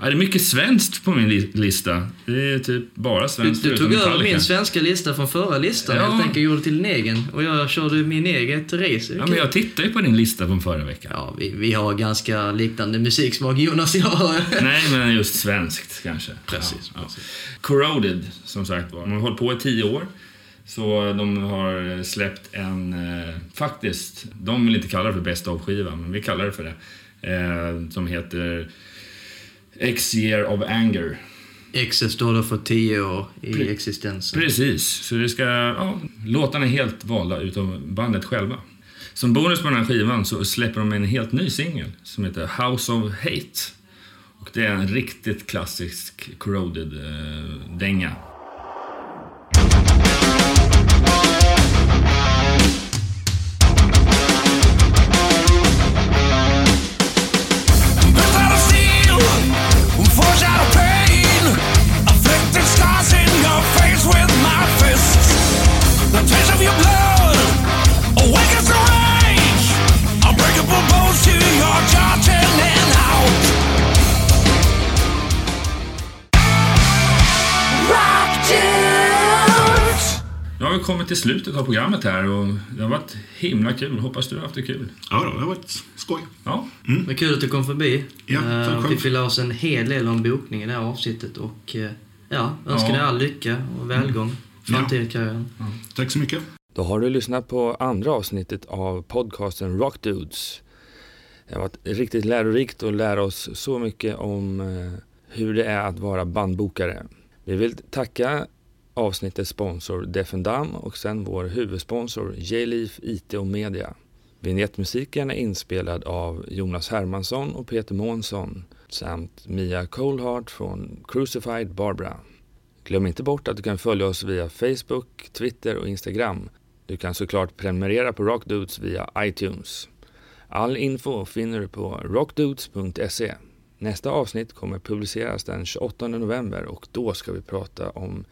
Ja, det är mycket svenskt på min li- lista. Det är typ bara Du, svenskt du förutom tog över min svenska lista från förra listan Ja. helt enkelt gjorde till din egen. Och jag körde min eget race. Ja, men jag tittade ju på din lista från förra veckan. Ja, vi, vi har ganska liknande musiksmak, Jonas och jag. Nej, men just svenskt kanske. Precis, Ja, ja. Corroded, som sagt var. De har hållit på i tio år. Så de har släppt en, eh, faktiskt, de vill inte kalla det för best of-skiva, men vi kallar det för det. eh, som heter X year of anger. X står då för 10 år i existensen. Precis, så det ska, ja, låtarna är helt valda utav bandet själva. Som bonus på den här skivan så släpper de en helt ny singel som heter House of Hate. Och det är en riktigt klassisk Corroded-dänga. Built kommit till slutet av programmet här och det har varit himla kul. Hoppas du har haft det kul. Ja, då, det har varit skoj. Ja, Vad kul att du kom förbi. Ja, Eh, tack och själv. vi fick lära oss en hel del om bokning i det här avsnittet och eh, ja, önskar Ja. dig all lycka och välgång i Ja. framtida karriären. Tack så mycket. Då har du lyssnat på andra avsnittet av podcasten Rock Dudes. Det har varit riktigt lärorikt att lära oss så mycket om eh, hur det är att vara bandbokare. Vi vill tacka avsnittets sponsor Defendam och sen vår huvudsponsor J-Leaf IT och Media. Vignettmusiken är inspelad av Jonas Hermansson och Peter Månsson samt Mia Coldheart från Crucified Barbara. Glöm inte bort att du kan följa oss via Facebook, Twitter och Instagram. Du kan såklart prenumerera på Rockdudes via iTunes. All info finner du på rockdudes.se. Nästa avsnitt kommer publiceras den 28 november och då ska vi prata om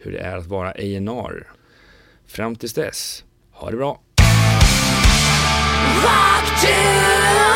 hur det är att vara A&R. Fram tills dess, ha det bra! Rock.